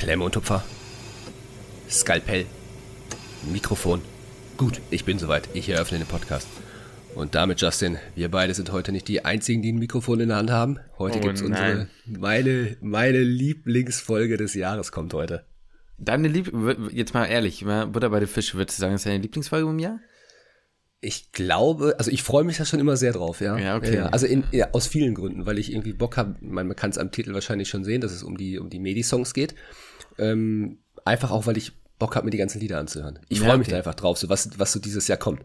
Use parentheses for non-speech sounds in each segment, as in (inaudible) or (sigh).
Klemme und Tupfer. Skalpell. Mikrofon. Gut, ich bin soweit. Ich eröffne den Podcast. Und damit, Justin, wir beide sind heute nicht die einzigen, die ein Mikrofon in der Hand haben. Heute Oh gibt's unsere, nein. meine, meine Lieblingsfolge des Jahres kommt heute. Deine Lieb jetzt mal ehrlich, Butter bei den Fische, würdest du sagen, ist deine Lieblingsfolge im Jahr? Ich glaube, also ich freue mich da schon immer sehr drauf, ja. Ja, okay. also in, ja, aus vielen Gründen, weil ich irgendwie Bock habe, man, man kann es am Titel wahrscheinlich schon sehen, dass es um die, um die Medi-Songs geht. Ähm, einfach auch, weil ich Bock habe, mir die ganzen Lieder anzuhören. Ich Ja, freue mich okay. da einfach drauf, so was, was so dieses Jahr kommt.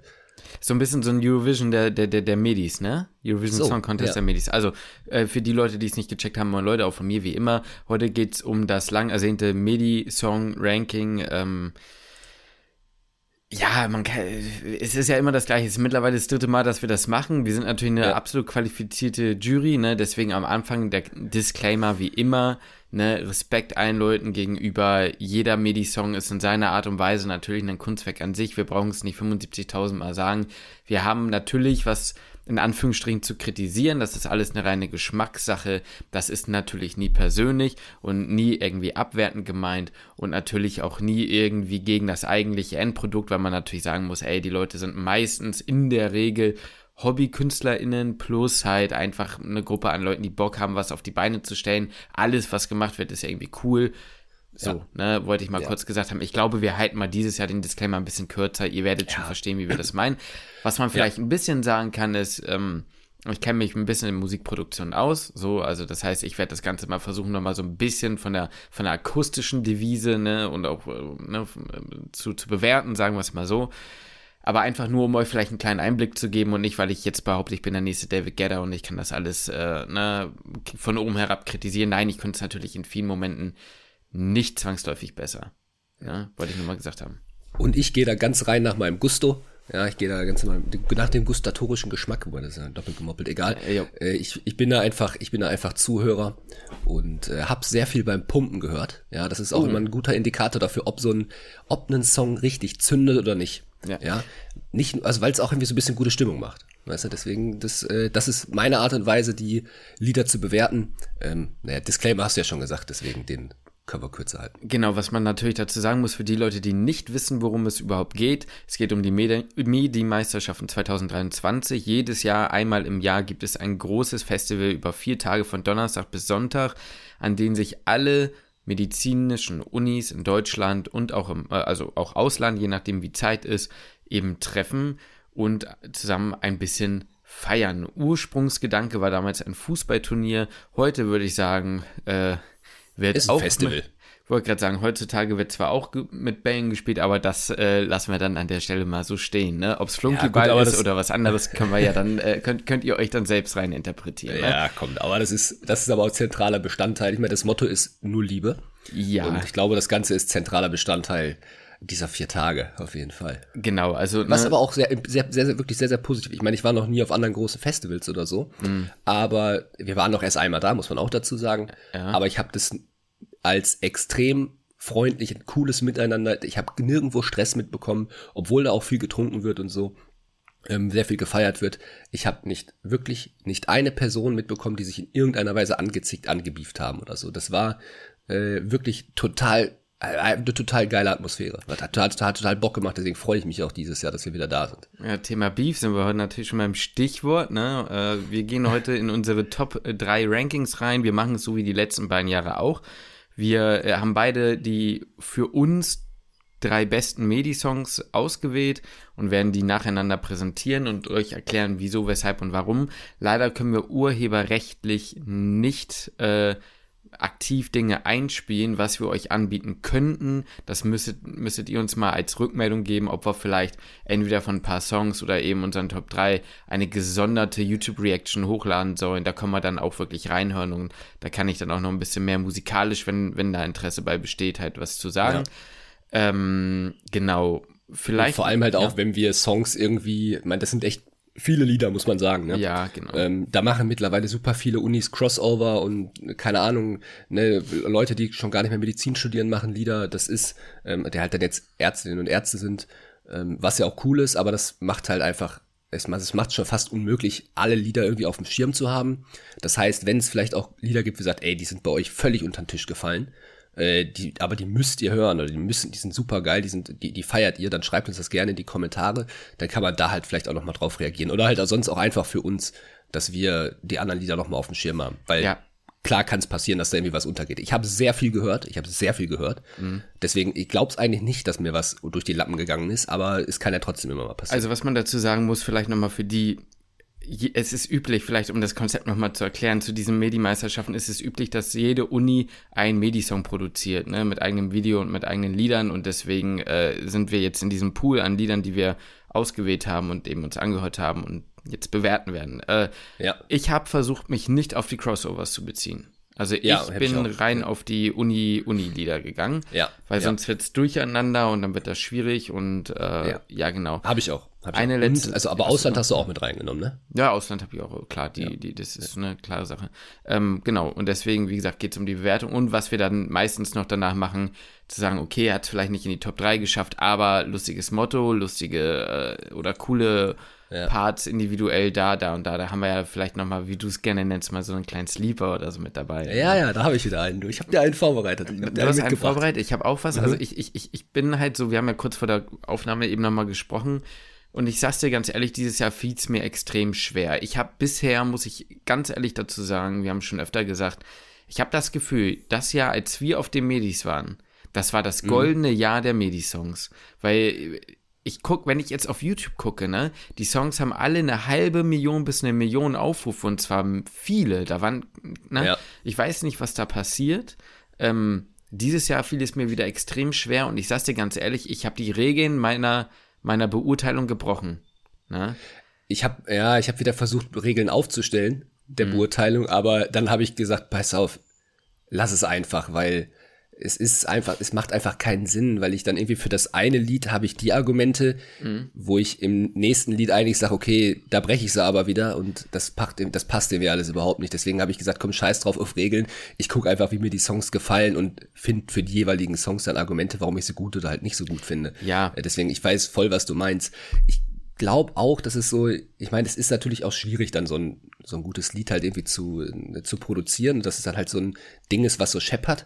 So ein bisschen so ein Eurovision der, der, der, der Medis, ne? Eurovision So, Song Contest ja. der Medis. Also äh, für die Leute, die es nicht gecheckt haben, und Leute auch von mir wie immer, heute geht's um das lang ersehnte Medi-Song-Ranking. Ähm, ja, man kann, es ist ja immer das Gleiche. Es ist mittlerweile das dritte Mal, dass wir das machen. Wir sind natürlich eine Ja. absolut qualifizierte Jury, ne? Deswegen am Anfang der Disclaimer wie immer, ne? Respekt allen Leuten gegenüber. Jeder Medi-Song ist in seiner Art und Weise natürlich ein Kunstwerk an sich. Wir brauchen es nicht 75.000 Mal sagen. Wir haben natürlich was in Anführungsstrichen zu kritisieren. Das ist alles eine reine Geschmackssache. Das ist natürlich nie persönlich und nie irgendwie abwertend gemeint und natürlich auch nie irgendwie gegen das eigentliche Endprodukt, weil man natürlich sagen muss, ey, die Leute sind meistens in der Regel HobbykünstlerInnen plus halt einfach eine Gruppe an Leuten, die Bock haben, was auf die Beine zu stellen. Alles, was gemacht wird, ist irgendwie cool. So, ne, wollte ich mal Ja. kurz gesagt haben. Ich glaube, wir halten mal dieses Jahr den Disclaimer ein bisschen kürzer. Ihr werdet schon verstehen, wie wir das meinen. Was man vielleicht ein bisschen sagen kann, ist, ähm, ich kenne mich ein bisschen in Musikproduktion aus, so, also das heißt, ich werde das Ganze mal versuchen, nochmal so ein bisschen von der, von der akustischen Devise, ne, und auch, äh, ne, zu, zu bewerten, sagen wir es mal so. Aber einfach nur, um euch vielleicht einen kleinen Einblick zu geben und nicht, weil ich jetzt behaupte, ich bin der nächste David Gedder und ich kann das alles äh, ne, von oben herab kritisieren. Nein, ich könnte es natürlich in vielen Momenten nicht zwangsläufig besser. Ne? Wollte ich nur mal gesagt haben. Und ich gehe da ganz rein nach meinem Gusto. Ja, ich gehe da ganz nach, nach dem gustatorischen Geschmack, wobei das ist ja doppelt gemoppelt, egal. Äh. Äh, ich, ich bin da einfach, ich bin da einfach Zuhörer und äh, habe sehr viel beim Pumpen gehört. Ja, das ist auch immer ein guter Indikator dafür, ob so ein, ob ein Song richtig zündet oder nicht. Ja. ja? Nicht, also weil es auch irgendwie so ein bisschen gute Stimmung macht. Weißt du, deswegen, das, äh, das ist meine Art und Weise, die Lieder zu bewerten. Ähm, naja, Disclaimer hast du ja schon gesagt, deswegen den können wir kürzer halten. Genau, was man natürlich dazu sagen muss, für die Leute, die nicht wissen, worum es überhaupt geht, es geht um die Medi- MIDI-Meisterschaften 2023. Jedes Jahr, einmal im Jahr, gibt es ein großes Festival über vier Tage von Donnerstag bis Sonntag, an denen sich alle medizinischen Unis in Deutschland und auch im, äh, also auch Ausland, je nachdem wie Zeit ist, eben treffen und zusammen ein bisschen feiern. Ursprungsgedanke war damals ein Fußballturnier. Heute würde ich sagen, äh, wird Ist ein auch Festival. Ich wollte gerade sagen, heutzutage wird zwar auch mit Bällen gespielt, aber das äh, lassen wir dann an der Stelle mal so stehen. Ne? Ob es Flunkyball aber ist oder was anderes, können wir ja dann, äh, könnt, könnt ihr euch dann selbst rein interpretieren. Ne? Ja, kommt, aber das ist, das ist aber auch zentraler Bestandteil. Ich meine, das Motto ist nur Liebe. Ja. Und ich glaube, das Ganze ist zentraler Bestandteil dieser vier Tage, auf jeden Fall. Genau, also Was ne, aber auch sehr, sehr, sehr, wirklich sehr, sehr positiv. Ich meine, ich war noch nie auf anderen großen Festivals oder so. Mhm. Aber wir waren noch erst einmal da, muss man auch dazu sagen. Aber ich habe das als extrem freundlich, ein cooles Miteinander. Ich habe nirgendwo Stress mitbekommen, obwohl da auch viel getrunken wird und so. Ähm, sehr viel gefeiert wird. Ich habe nicht wirklich nicht eine Person mitbekommen, die sich in irgendeiner Weise angezickt, angebieft haben oder so. Das war äh, wirklich total äh, eine total geile Atmosphäre. Hat total, total, total Bock gemacht, deswegen freue ich mich auch dieses Jahr, dass wir wieder da sind. ja, Thema Beef sind wir heute natürlich schon beim Stichwort. Ne? Äh, wir gehen heute in unsere Top 3 Rankings rein. Wir machen es so wie die letzten beiden Jahre auch. Wir äh, haben beide die für uns drei besten Medi-Songs ausgewählt und werden die nacheinander präsentieren und euch erklären, wieso, weshalb und warum. Leider können wir urheberrechtlich nicht äh, aktiv Dinge einspielen, was wir euch anbieten könnten. Das müsstet, müsstet ihr uns mal als Rückmeldung geben, ob wir vielleicht entweder von ein paar Songs oder eben unseren Top 3 eine gesonderte YouTube-Reaction hochladen sollen. Da können wir dann auch wirklich reinhören und da kann ich dann auch noch ein bisschen mehr musikalisch, wenn, wenn da Interesse bei besteht, halt was zu sagen. Ähm, genau. Vielleicht. Vor allem halt auch, wenn wir Songs irgendwie, ich meine, das sind echt viele Lieder, muss man sagen. Ne? Ja, genau. Ähm, da machen mittlerweile super viele Unis Crossover und keine Ahnung, ne, Leute, die schon gar nicht mehr Medizin studieren, machen Lieder. Das ist, ähm, der halt dann jetzt Ärztinnen und Ärzte sind, ähm, was ja auch cool ist, aber das macht halt einfach, es, macht- es macht schon fast unmöglich, alle Lieder irgendwie auf dem Schirm zu haben. Das heißt, wenn es vielleicht auch Lieder gibt, wie gesagt, ey, die sind bei euch völlig unter den Tisch gefallen, äh, die, aber die müsst ihr hören oder die müssen, die sind super geil, die sind, die, die feiert ihr, dann schreibt uns das gerne in die Kommentare, dann kann man da halt vielleicht auch nochmal drauf reagieren. Oder halt auch sonst auch einfach für uns, dass wir die anderen Lieder nochmal auf dem Schirm haben. Weil ja. klar kann es passieren, dass da irgendwie was untergeht. Ich habe sehr viel gehört, ich habe sehr viel gehört. Mhm. Deswegen, ich glaube es eigentlich nicht, dass mir was durch die Lappen gegangen ist, aber es kann ja trotzdem immer mal passieren. Also was man dazu sagen muss, vielleicht nochmal für die, es ist üblich, vielleicht um das Konzept nochmal zu erklären, zu diesen Medi-Meisterschaften ist es üblich, dass jede Uni einen Medi-Song produziert, ne, mit eigenem Video und mit eigenen Liedern und deswegen äh, sind wir jetzt in diesem Pool an Liedern, die wir ausgewählt haben und eben uns angehört haben und jetzt bewerten werden. Äh, ja. Ich habe versucht, mich nicht auf die Crossovers zu beziehen. Also ich ja, bin ich rein auf die Uni, Uni-Lieder gegangen. Ja. Weil ja. sonst wird's durcheinander und dann wird das schwierig und äh, ja. ja, genau. Habe ich auch. Hab eine letzte. Also, aber Ausland hast du auch mit reingenommen, ne? Ja, Ausland habe ich auch, klar, die, die, das ist eine klare Sache. Ähm, genau, und deswegen, wie gesagt, geht es um die Bewertung und was wir dann meistens noch danach machen, zu sagen, okay, er hat es vielleicht nicht in die Top 3 geschafft, aber lustiges Motto, lustige äh, oder coole ja. Parts individuell da, da und da. Da haben wir ja vielleicht nochmal, wie du es gerne nennst, mal so einen kleinen Sleeper oder so mit dabei. Ja, ja, da habe ich wieder einen. Ich habe dir einen vorbereitet. Ich du hast einen vorbereitet, ich habe auch was. Also mhm. Also ich, ich, ich, ich bin halt so, wir haben ja kurz vor der Aufnahme eben nochmal gesprochen. Und ich sag's dir ganz ehrlich, dieses Jahr fiel es mir extrem schwer. Ich habe bisher, muss ich ganz ehrlich dazu sagen, wir haben schon öfter gesagt, ich habe das Gefühl, das Jahr, als wir auf dem Medis waren, das war das mhm. goldene mhm. Jahr der Medisongs. Weil ich guck, wenn ich jetzt auf YouTube gucke, ne, die Songs haben alle eine halbe Million bis eine Million Aufrufe und zwar viele. Da waren, ne, ja. ich weiß nicht, was da passiert. Ähm, dieses Jahr fiel es mir wieder extrem schwer und ich sag's dir ganz ehrlich, ich habe die Regeln meiner meiner Beurteilung gebrochen. Ne? Ich habe ja, ich habe wieder versucht Regeln aufzustellen der mhm. Beurteilung, aber dann habe ich gesagt, pass auf, lass es einfach, weil es ist einfach, es macht einfach keinen Sinn, weil ich dann irgendwie für das eine Lied habe ich die Argumente, mhm. wo ich im nächsten Lied eigentlich sage, okay, da breche ich sie aber wieder und das, packt, das passt dem ja alles überhaupt nicht. Deswegen habe ich gesagt, komm, scheiß drauf auf Regeln. Ich gucke einfach, wie mir die Songs gefallen und finde für die jeweiligen Songs dann Argumente, warum ich sie gut oder halt nicht so gut finde. Ja. Äh, deswegen, ich weiß voll, was du meinst. Ich glaube auch, dass es so, ich meine, es ist natürlich auch schwierig, dann so ein, so ein gutes Lied halt irgendwie zu, äh, zu produzieren, dass es dann halt so ein Ding ist, was so scheppert.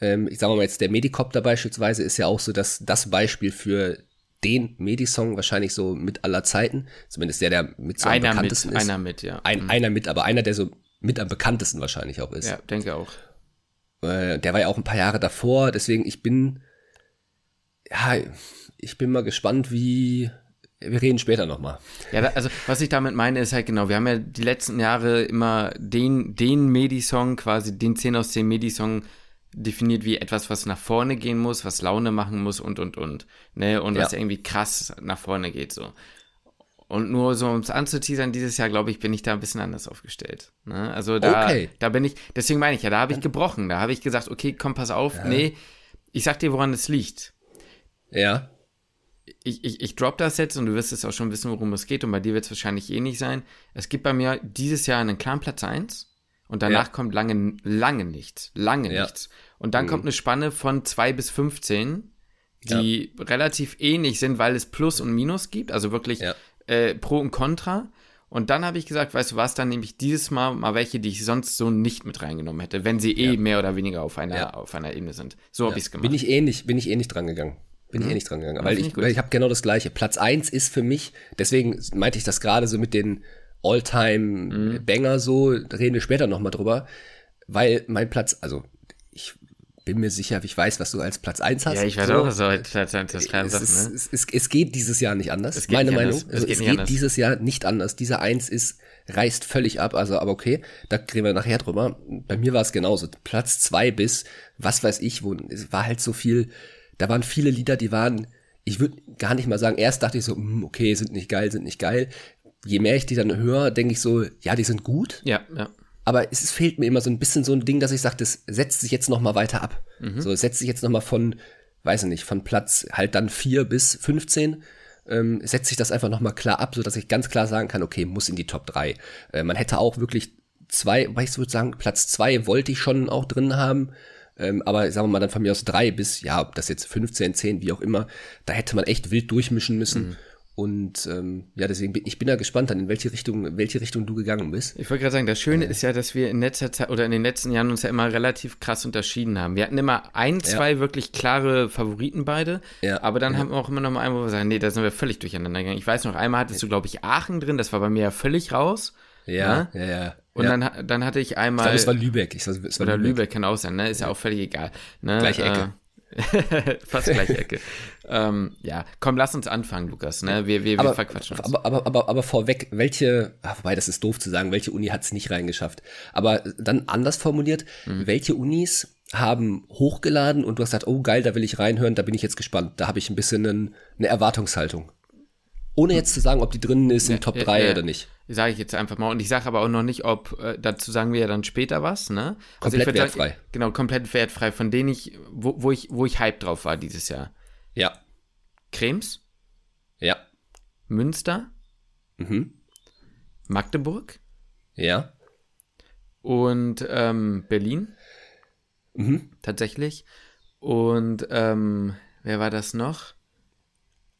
Ähm, ich sage mal jetzt, der Medicopter beispielsweise ist ja auch so, dass das Beispiel für den Medisong wahrscheinlich so mit aller Zeiten, zumindest der, der mit so am einer bekanntesten mit, ist. Einer mit, ja. Ein, mhm. Einer mit, aber einer, der so mit am bekanntesten wahrscheinlich auch ist. Ja, denke auch. Äh, der war ja auch ein paar Jahre davor, deswegen ich bin, ja, ich bin mal gespannt, wie, wir reden später nochmal. Ja, also was ich damit meine, ist halt genau, wir haben ja die letzten Jahre immer den, den Medi-Song, quasi den 10 aus 10 Medi-Song definiert wie etwas, was nach vorne gehen muss, was Laune machen muss und, und, und. Ne? Und ja. was irgendwie krass nach vorne geht, so. Und nur so, um es anzuteasern, dieses Jahr, glaube ich, bin ich da ein bisschen anders aufgestellt. Ne? Also da, okay. da bin ich, deswegen meine ich ja, da habe ich gebrochen. Da habe ich gesagt, okay, komm, pass auf, ja. nee, ich sag dir, woran es liegt. Ja. Ich, ich, ich drop das jetzt und du wirst es auch schon wissen, worum es geht. Und bei dir wird es wahrscheinlich eh nicht sein. Es gibt bei mir dieses Jahr einen klaren Platz 1 und danach ja. kommt lange, lange nichts. Lange ja. nichts. Und dann mhm. kommt eine Spanne von 2 bis 15, die ja. relativ ähnlich sind, weil es Plus und Minus gibt, also wirklich äh, Pro und Contra. Und dann habe ich gesagt, weißt du was, dann nehme ich dieses Mal mal welche, die ich sonst so nicht mit reingenommen hätte, wenn sie eh mehr oder weniger auf einer, auf einer Ebene sind. So habe ich es gemacht. Bin ich ähnlich, bin ich ähnlich dran gegangen. Bin mhm. ich eh nicht dran gegangen. Weil ich, weil ich habe genau das gleiche. Platz 1 ist für mich, deswegen meinte ich das gerade so mit den All-Time-Banger mhm. so, da reden wir später nochmal drüber, weil mein Platz, also ich bin mir sicher, ich weiß, was du als Platz 1 hast. Ja, ich weiß so. auch, was du als Platz 1 hast. Es, ist, ne? es, es, es, geht dieses Jahr nicht anders, meine Meinung. Anders. Also, es geht, geht dieses Jahr nicht anders. Dieser 1 ist, reißt völlig ab, also aber okay, da reden wir nachher drüber. Bei mir war es genauso. Platz 2 bis, was weiß ich, wo, es war halt so viel, da waren viele Lieder, die waren, ich würde gar nicht mal sagen, erst dachte ich so, hm, okay, sind nicht geil, sind nicht geil je mehr ich die dann höre, denke ich so, ja, die sind gut. Ja, ja. Aber es fehlt mir immer so ein bisschen so ein Ding, dass ich sage, das setzt sich jetzt noch mal weiter ab. Mhm. So, es setzt sich jetzt noch mal von, weiß ich nicht, von Platz halt dann 4 bis 15 ähm, setzt sich das einfach noch mal klar ab, so dass ich ganz klar sagen kann, okay, muss in die Top 3. Äh, man hätte auch wirklich zwei, ich würde sagen, Platz 2 wollte ich schon auch drin haben. Ähm, aber sagen wir mal dann von mir aus drei bis, ja, ob das jetzt 15, 10, wie auch immer, da hätte man echt wild durchmischen müssen. Mhm. Und ähm, ja, deswegen bin ich bin da gespannt dann, in welche Richtung, welche Richtung du gegangen bist. Ich wollte gerade sagen, das Schöne äh. ist ja, dass wir in letzter Zeit oder in den letzten Jahren uns ja immer relativ krass unterschieden haben. Wir hatten immer ein, zwei ja. wirklich klare Favoriten beide, ja. aber dann ja. haben wir auch immer noch mal einen, wo wir sagen, nee, da sind wir völlig durcheinander gegangen. Ich weiß noch, einmal hattest du, glaube ich, Aachen drin, das war bei mir ja völlig raus. Ja, ja, ja. Und Dann, dann hatte ich einmal. Ich glaube, es war Lübeck. Ich, es war oder Lübeck. Lübeck kann auch sein, ne? Ist ja, auch völlig egal. Ne? Gleiche Ecke. (laughs) Fast gleiche Ecke. ähm, ja, komm, lass uns anfangen, Lukas. Ne? Wir, wir, aber, wir verquatschen uns. Aber, aber, aber, aber vorweg, welche, ach, wobei das ist doof zu sagen, welche Uni hat es nicht reingeschafft. Aber dann anders formuliert, mhm. welche Unis haben hochgeladen und du hast gesagt, oh geil, da will ich reinhören, da bin ich jetzt gespannt. Da habe ich ein bisschen einen, eine Erwartungshaltung. Ohne jetzt zu sagen, ob die drinnen ist in ja, Top 3 ja, oder nicht. Sage ich jetzt einfach mal. Und ich sage aber auch noch nicht, ob, äh, dazu sagen wir ja dann später was, ne? Also komplett wertfrei. Sagen, genau, komplett wertfrei, von denen ich, wo, wo, ich, wo ich Hype drauf war dieses Jahr. Ja. Krems? Ja. Münster? Mhm. Magdeburg? Ja. Und ähm, Berlin? Mhm. Tatsächlich. Und ähm, wer war das noch?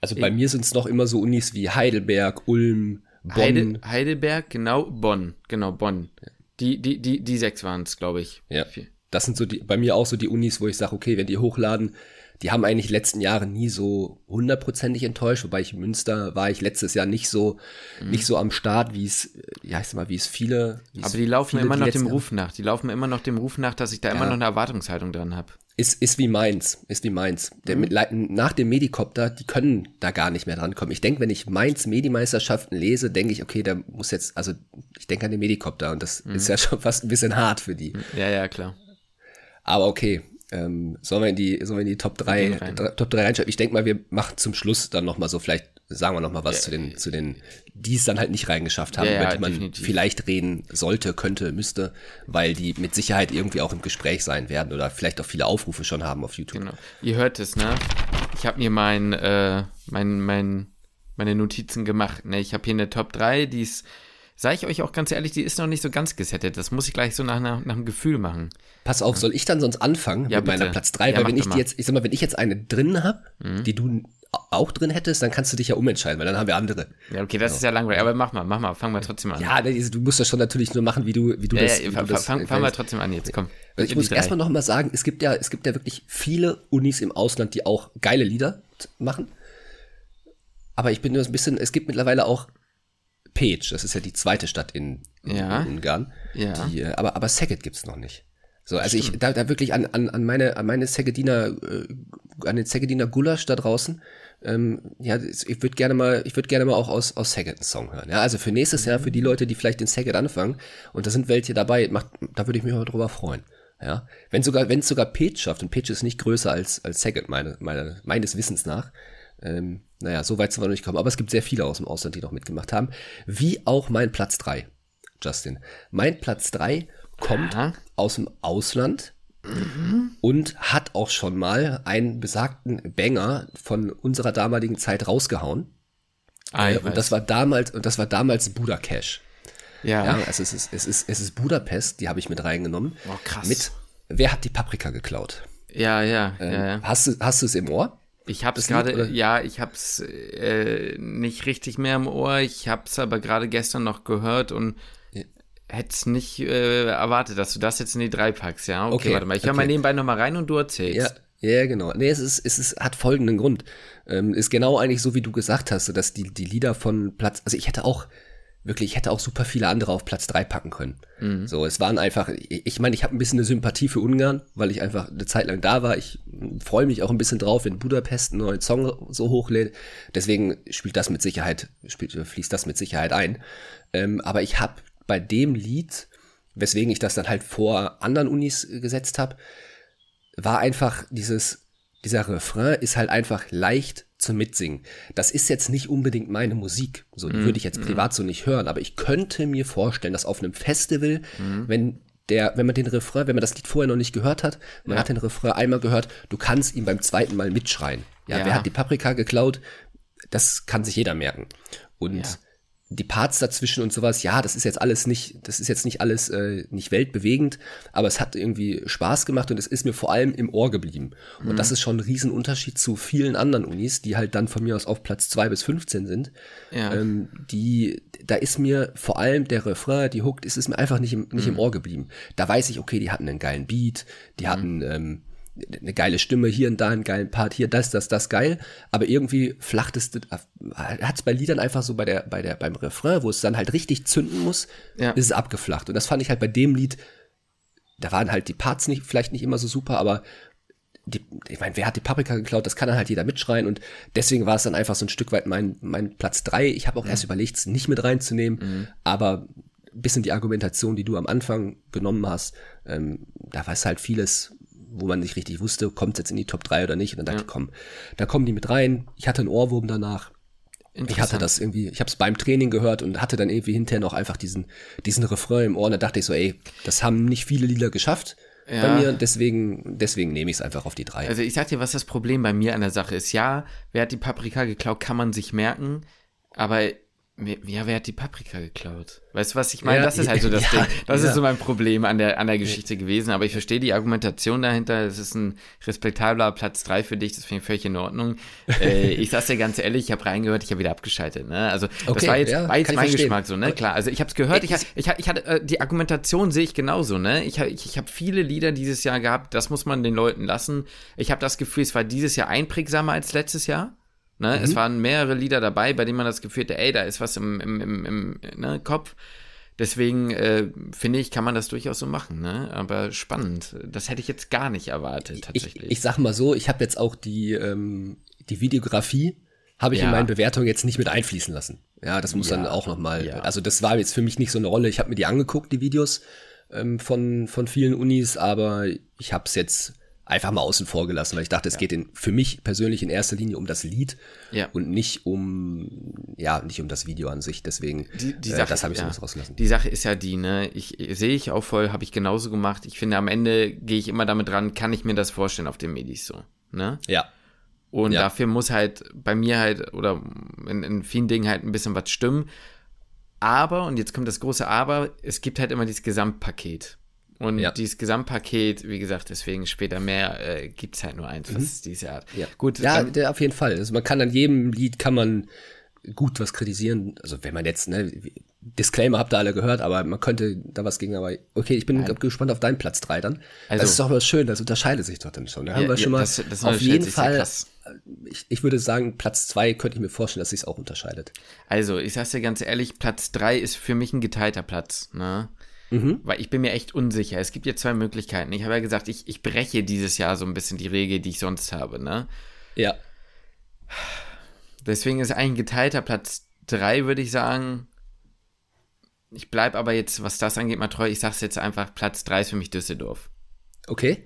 Also bei ich, mir sind es noch immer so Unis wie Heidelberg, Ulm, Bonn. Heide, Heidelberg, genau, Bonn, genau, Bonn. Ja. Die, die, die, die sechs waren es, glaube ich. Ja. Das sind so die, bei mir auch so die Unis, wo ich sage, okay, wenn die hochladen, die haben eigentlich letzten Jahre nie so hundertprozentig enttäuscht, wobei ich in Münster war ich letztes Jahr nicht so, mhm. nicht so am Start, wie es, ja, ich sag mal, wie es viele. Aber die laufen viele, immer noch dem Ruf nach. Die laufen immer noch dem Ruf nach, dass ich da ja. immer noch eine Erwartungshaltung dran habe. Ist, ist wie meins, ist wie meins. Der mhm. mit, nach dem Medikopter, die können da gar nicht mehr drankommen. Ich denke, wenn ich Mainz Medimeisterschaften lese, denke ich, okay, da muss jetzt, also ich denke an den Medikopter und das mhm. ist ja schon fast ein bisschen hart für die. Ja, ja, klar. Aber okay, ähm, sollen wir in die, sollen wir in die Top 3, Top 3 reinschreiben? Ich denke mal, wir machen zum Schluss dann nochmal so, vielleicht sagen wir nochmal was ja, zu den, zu den, die es dann halt nicht reingeschafft haben, ja, über die man definitiv. vielleicht reden sollte, könnte, müsste, weil die mit Sicherheit irgendwie auch im Gespräch sein werden oder vielleicht auch viele Aufrufe schon haben auf YouTube. Genau. Ihr hört es, ne? Ich habe mir mein, äh, mein, mein, meine Notizen gemacht. Ne? Ich habe hier eine Top 3, die ist Sag ich euch auch ganz ehrlich, die ist noch nicht so ganz gesettet. Das muss ich gleich so nach, nach, nach dem Gefühl machen. Pass auf, soll ich dann sonst anfangen ja, mit bitte. meiner Platz 3? Ja, weil wenn ich die jetzt, ich sag mal, wenn ich jetzt eine drin habe, mhm. die du auch drin hättest, dann kannst du dich ja umentscheiden, weil dann haben wir andere. Ja, okay, das genau. ist ja langweilig, aber mach mal, mach mal, fangen wir trotzdem an. Ja, du musst das schon natürlich nur machen, wie du, wie du ja, das. Ja, fangen fang, fang wir trotzdem an jetzt, komm. Ich muss erstmal noch mal sagen, es gibt ja, es gibt ja wirklich viele Unis im Ausland, die auch geile Lieder machen. Aber ich bin nur ein bisschen, es gibt mittlerweile auch Page, das ist ja die zweite Stadt in, ja. in Ungarn. Ja. Die, äh, aber, aber Saget gibt's noch nicht. So, also Stimmt. ich, da, da wirklich an, an, an meine, an meine Segediner, äh, an den Segediner Gulasch da draußen, ähm, ja, ich würde gerne mal, ich würde gerne mal auch aus, aus Saget einen Song hören. Ja, also für nächstes Jahr, für die Leute, die vielleicht den Saget anfangen, und da sind welche dabei, macht, da würde ich mich mal drüber freuen. Ja, wenn sogar, wenn es sogar Page schafft, und Page ist nicht größer als, als Saget, meine, meine, meines Wissens nach, ähm, naja, so weit sind wir noch nicht gekommen. Aber es gibt sehr viele aus dem Ausland, die noch mitgemacht haben. Wie auch mein Platz 3, Justin. Mein Platz 3 kommt Aha. aus dem Ausland mhm. und hat auch schon mal einen besagten Banger von unserer damaligen Zeit rausgehauen. Ah, äh, und das war damals, und das war damals Buddha Cash. Ja. ja also es ist, es ist, es ist Budapest, die habe ich mit reingenommen. Oh, krass. Mit, wer hat die Paprika geklaut? Ja, ja, ähm, ja, ja. Hast du, hast du es im Ohr? Ich habe es gerade, ja, ich habe es äh, nicht richtig mehr im Ohr. Ich habe es aber gerade gestern noch gehört und ja. hätte es nicht äh, erwartet, dass du das jetzt in die drei packst. Ja, okay, okay warte mal. Ich höre okay. mal nebenbei noch mal rein und du erzählst. Ja, ja genau. Nee, es ist, es ist, hat folgenden Grund. Ähm, ist genau eigentlich so, wie du gesagt hast, dass die, die Lieder von Platz, also ich hätte auch wirklich, ich hätte auch super viele andere auf Platz drei packen können. Mhm. So, es waren einfach, ich, ich meine, ich habe ein bisschen eine Sympathie für Ungarn, weil ich einfach eine Zeit lang da war. Ich freue mich auch ein bisschen drauf, wenn Budapest einen neuen Song so hochlädt. Deswegen spielt das mit Sicherheit, spielt, fließt das mit Sicherheit ein. Ähm, aber ich habe bei dem Lied, weswegen ich das dann halt vor anderen Unis gesetzt habe, war einfach dieses, dieser Refrain ist halt einfach leicht zum Mitsingen. Das ist jetzt nicht unbedingt meine Musik. So, die mm, würde ich jetzt mm. privat so nicht hören, aber ich könnte mir vorstellen, dass auf einem Festival, mm. wenn der, wenn man den Refrain, wenn man das Lied vorher noch nicht gehört hat, man ja. hat den Refrain einmal gehört, du kannst ihn beim zweiten Mal mitschreien. Ja, ja. wer hat die Paprika geklaut? Das kann sich jeder merken. Und ja. Die Parts dazwischen und sowas, ja, das ist jetzt alles nicht, das ist jetzt nicht alles äh, nicht weltbewegend, aber es hat irgendwie Spaß gemacht und es ist mir vor allem im Ohr geblieben. Und mhm. das ist schon ein Riesenunterschied zu vielen anderen Unis, die halt dann von mir aus auf Platz zwei bis 15 sind. Ja. Ähm, die, da ist mir vor allem der Refrain, die Hook, ist es mir einfach nicht im, nicht mhm. im Ohr geblieben. Da weiß ich, okay, die hatten einen geilen Beat, die mhm. hatten ähm, eine geile Stimme, hier und da einen geilen Part, hier das, das, das geil, aber irgendwie flacht es, hat es bei Liedern einfach so bei der, bei der, beim Refrain, wo es dann halt richtig zünden muss, ja. ist es abgeflacht. Und das fand ich halt bei dem Lied, da waren halt die Parts nicht, vielleicht nicht immer so super, aber die, ich meine, wer hat die Paprika geklaut? Das kann dann halt jeder mitschreien und deswegen war es dann einfach so ein Stück weit mein, mein Platz drei. Ich habe auch mhm. erst überlegt, es nicht mit reinzunehmen, mhm. aber bisschen die Argumentation, die du am Anfang genommen hast, ähm, da war es halt vieles wo man nicht richtig wusste, kommt es jetzt in die Top 3 oder nicht. Und dann dachte ja. ich, komm, da kommen die mit rein. Ich hatte einen Ohrwurm danach. Ich hatte das irgendwie, ich habe es beim Training gehört und hatte dann irgendwie hinterher noch einfach diesen, diesen Refrain im Ohr. Und da dachte ich so, ey, das haben nicht viele Lieder geschafft ja. bei mir. Deswegen, deswegen nehme ich es einfach auf die drei. Also ich sag dir, was das Problem bei mir an der Sache ist. Ja, wer hat die Paprika geklaut, kann man sich merken. Aber ja, wer hat die Paprika geklaut? Weißt du, was ich meine? Ja, das ist halt so das ja, Ding. Das ja. ist so mein Problem an der, an der Geschichte gewesen. Aber ich verstehe die Argumentation dahinter. Es ist ein respektabler Platz 3 für dich. Das finde ich völlig in Ordnung. (laughs) äh, ich sag's dir ganz ehrlich, ich habe reingehört, ich habe wieder abgeschaltet. Ne? Also, das okay, war jetzt, war jetzt mein Geschmack so, ne? Klar. Also, ich habe es gehört. Ich, ich, ich hatte, äh, die Argumentation sehe ich genauso, ne? Ich, ich, ich habe viele Lieder dieses Jahr gehabt. Das muss man den Leuten lassen. Ich habe das Gefühl, es war dieses Jahr einprägsamer als letztes Jahr. Ne? Mhm. Es waren mehrere Lieder dabei, bei denen man das Gefühl hatte, ey, da ist was im, im, im, im ne, Kopf. Deswegen äh, finde ich, kann man das durchaus so machen, ne? Aber spannend. Das hätte ich jetzt gar nicht erwartet, tatsächlich. Ich, ich sag mal so, ich habe jetzt auch die, ähm, die Videografie, habe ich ja. in meinen Bewertungen jetzt nicht mit einfließen lassen. Ja, das muss ja. dann auch nochmal. Ja. Also das war jetzt für mich nicht so eine Rolle. Ich habe mir die angeguckt, die Videos ähm, von, von vielen Unis, aber ich habe es jetzt einfach mal außen vor gelassen, weil ich dachte, es ja. geht in, für mich persönlich in erster Linie um das Lied ja. und nicht um, ja, nicht um das Video an sich. Deswegen, die, die äh, Sache, das habe ich ja. so rausgelassen. Die Sache ist ja die, ne, ich sehe ich auch voll, habe ich genauso gemacht. Ich finde, am Ende gehe ich immer damit ran, kann ich mir das vorstellen auf dem Medis so, ne? Ja. Und ja. dafür muss halt bei mir halt oder in, in vielen Dingen halt ein bisschen was stimmen. Aber, und jetzt kommt das große Aber, es gibt halt immer dieses Gesamtpaket. Und ja. dieses Gesamtpaket, wie gesagt, deswegen später mehr, äh, gibt es halt nur eins, was mhm. diese Art. Ja, Gut, ja der, auf jeden Fall. Also man kann an jedem Lied kann man gut was kritisieren. Also wenn man jetzt, ne, Disclaimer habt ihr alle gehört, aber man könnte da was gegen, aber okay, ich bin Nein. gespannt auf deinen Platz 3 dann. Also, das ist doch was schön, das unterscheidet sich doch dann schon. Da haben wir schon mal das, das auf jeden Fall, ich, ich würde sagen, Platz 2 könnte ich mir vorstellen, dass sich auch unterscheidet. Also, ich sag's dir ganz ehrlich, Platz 3 ist für mich ein geteilter Platz, ne? Mhm. Weil ich bin mir echt unsicher. Es gibt ja zwei Möglichkeiten. Ich habe ja gesagt, ich, ich breche dieses Jahr so ein bisschen die Regel, die ich sonst habe, ne? Ja. Deswegen ist eigentlich ein geteilter Platz 3, würde ich sagen. Ich bleibe aber jetzt, was das angeht, mal treu. Ich sage es jetzt einfach, Platz 3 ist für mich Düsseldorf. Okay.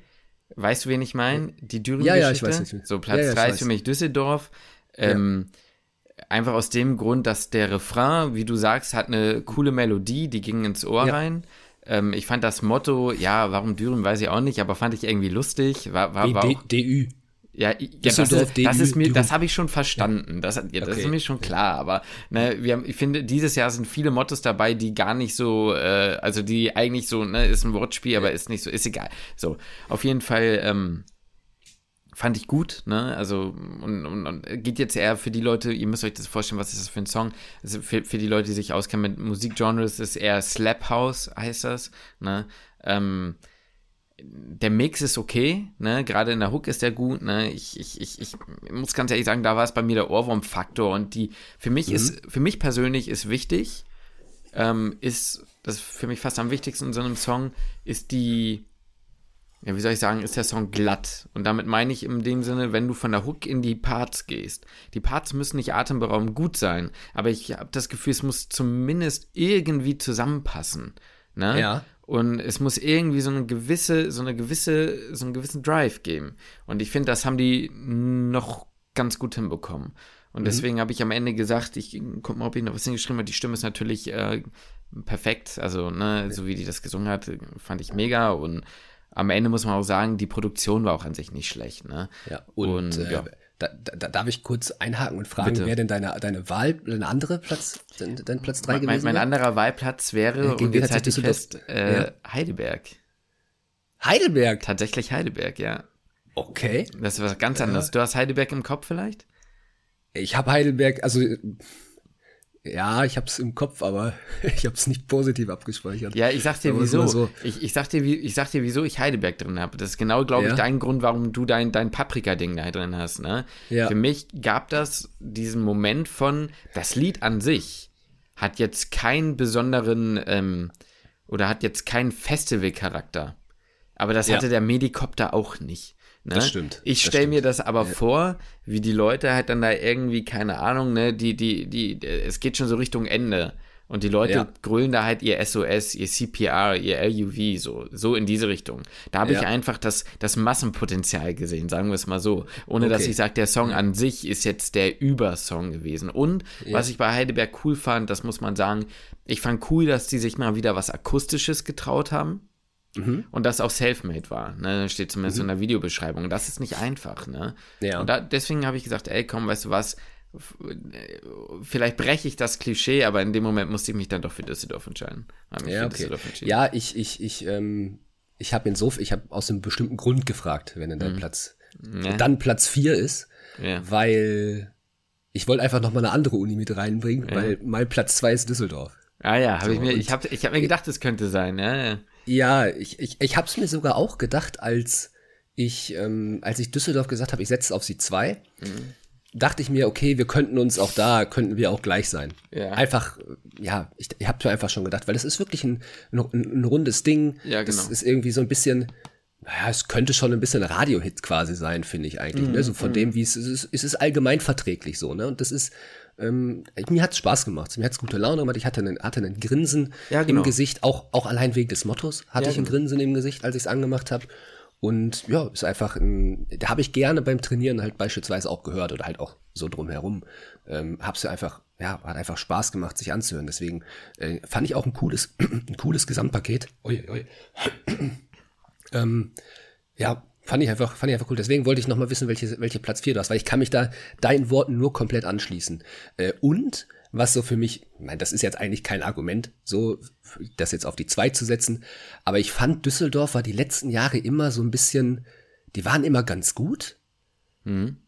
Weißt du, wen ich meine? Die Düren Ja, ja, ich weiß nicht. So, Platz 3 ja, ja, ist für mich Düsseldorf. Ähm, ja. Einfach aus dem Grund, dass der Refrain, wie du sagst, hat eine coole Melodie, die ging ins Ohr rein. Ähm, ich fand das Motto, ja, warum Düren, weiß ich auch nicht, aber fand ich irgendwie lustig. War, war, war DÜ. Ja, ja das, ist, das ist mir, das habe ich schon verstanden. Das, ja, das okay. ist mir schon klar. Aber ne, wir haben, ich finde, dieses Jahr sind viele Mottos dabei, die gar nicht so, äh, also die eigentlich so, ne, ist ein Wortspiel, aber ist nicht so, ist egal. So, auf jeden Fall ähm, fand ich gut, ne? Also und, und, und, geht jetzt eher für die Leute, ihr müsst euch das vorstellen, was ist das für ein Song? Also für, für die Leute, die sich auskennen mit Musikgenres, ist eher Slap House, heißt das, ne? Ähm, der Mix ist okay, ne? Gerade in der Hook ist der gut, ne? Ich, ich, ich, ich muss ganz ehrlich sagen, da war es bei mir der Ohrwurm-Faktor und die, für mich mhm. ist, für mich persönlich ist wichtig, ähm, ist, das ist für mich fast am wichtigsten in so einem Song, ist die, ja, wie soll ich sagen, ist der Song glatt. Und damit meine ich in dem Sinne, wenn du von der Hook in die Parts gehst. Die Parts müssen nicht atemberaubend gut sein, aber ich habe das Gefühl, es muss zumindest irgendwie zusammenpassen. Ne? Ja. Und es muss irgendwie so eine gewisse, so eine gewisse, so einen gewissen Drive geben. Und ich finde, das haben die noch ganz gut hinbekommen. Und mhm. deswegen habe ich am Ende gesagt, ich guck mal, ob ich noch was hingeschrieben habe. Die Stimme ist natürlich äh, perfekt. Also, ne, so wie die das gesungen hat, fand ich mega. Und am Ende muss man auch sagen, die Produktion war auch an sich nicht schlecht. Ne? Ja, und, und äh, ja. Da, da, darf ich kurz einhaken und fragen, Bitte. wer denn deine, deine Wahl, deine andere Platz, dein, dein Platz 3 gewesen mein, mein anderer Wahlplatz wäre, ja, und jetzt halte ich fest, äh, ja. Heidelberg. Heidelberg? Tatsächlich Heidelberg, ja. Okay. Das ist was ganz anderes. Du hast Heidelberg im Kopf vielleicht? Ich habe Heidelberg, also ja, ich habe es im Kopf, aber (laughs) ich habe es nicht positiv abgespeichert. Ja, ich sag dir wieso. So. Ich, ich, sag dir, ich sag dir, wieso ich Heidelberg drin habe. Das ist genau, glaube ja. ich, dein Grund, warum du dein, dein Paprika-Ding da drin hast. Ne? Ja. Für mich gab das diesen Moment von, das Lied an sich hat jetzt keinen besonderen ähm, oder hat jetzt keinen Festival-Charakter. Aber das hatte ja. der Medikopter auch nicht. Ne? Das stimmt. Ich stelle mir das aber ja. vor, wie die Leute halt dann da irgendwie, keine Ahnung, ne, die, die, die, es geht schon so Richtung Ende. Und die Leute ja. grüllen da halt ihr SOS, ihr CPR, ihr LUV, so, so in diese Richtung. Da habe ja. ich einfach das, das Massenpotenzial gesehen, sagen wir es mal so. Ohne okay. dass ich sage, der Song an sich ist jetzt der Übersong gewesen. Und ja. was ich bei Heidelberg cool fand, das muss man sagen, ich fand cool, dass die sich mal wieder was Akustisches getraut haben. Mhm. Und das auch self-made war. Ne? Steht zumindest mhm. in der Videobeschreibung. Das ist nicht einfach. Ne? Ja. Und da, deswegen habe ich gesagt, ey, komm, weißt du was, vielleicht breche ich das Klischee, aber in dem Moment musste ich mich dann doch für Düsseldorf entscheiden. Ja, okay. ja, ich, ich, ich, ähm, ich habe insofern, ich habe aus einem bestimmten Grund gefragt, wenn dann dein mhm. Platz, ja. dann Platz 4 ist, ja. weil ich wollte einfach nochmal eine andere Uni mit reinbringen, ja. weil mein Platz 2 ist Düsseldorf. Ah ja, habe so, ich mir, ich habe ich hab mir gedacht, es könnte sein, ja. Ja, ich, ich, ich habe es mir sogar auch gedacht, als ich, ähm, als ich Düsseldorf gesagt habe, ich setze auf sie zwei, mhm. dachte ich mir, okay, wir könnten uns auch da, könnten wir auch gleich sein. Ja. Einfach, ja, ich, ich habe mir einfach schon gedacht, weil es ist wirklich ein, ein, ein, rundes Ding. Ja, genau. Es ist irgendwie so ein bisschen, naja, es könnte schon ein bisschen Radiohit quasi sein, finde ich eigentlich. Mhm. Ne? So von mhm. dem, wie es ist, es ist allgemein verträglich so, ne? Und das ist, ähm, mir hat's Spaß gemacht. Mir hat's gute Laune gemacht. Ich hatte einen, hatte einen Grinsen ja, genau. im Gesicht, auch, auch allein wegen des Mottos hatte ja, ich ein genau. Grinsen im Gesicht, als ich es angemacht habe. Und ja, ist einfach, ein, da habe ich gerne beim Trainieren halt beispielsweise auch gehört oder halt auch so drumherum. Ähm, hab's ja einfach, ja, hat einfach Spaß gemacht, sich anzuhören. Deswegen äh, fand ich auch ein cooles, (clears throat) ein cooles Gesamtpaket. Ui, ui. (clears throat) ähm, ja, Fand ich einfach, fand ich einfach cool. Deswegen wollte ich nochmal wissen, welche, welche Platz 4 du hast, weil ich kann mich da deinen Worten nur komplett anschließen. Äh, und was so für mich, ich meine, das ist jetzt eigentlich kein Argument, so das jetzt auf die 2 zu setzen, aber ich fand Düsseldorf war die letzten Jahre immer so ein bisschen, die waren immer ganz gut, mhm.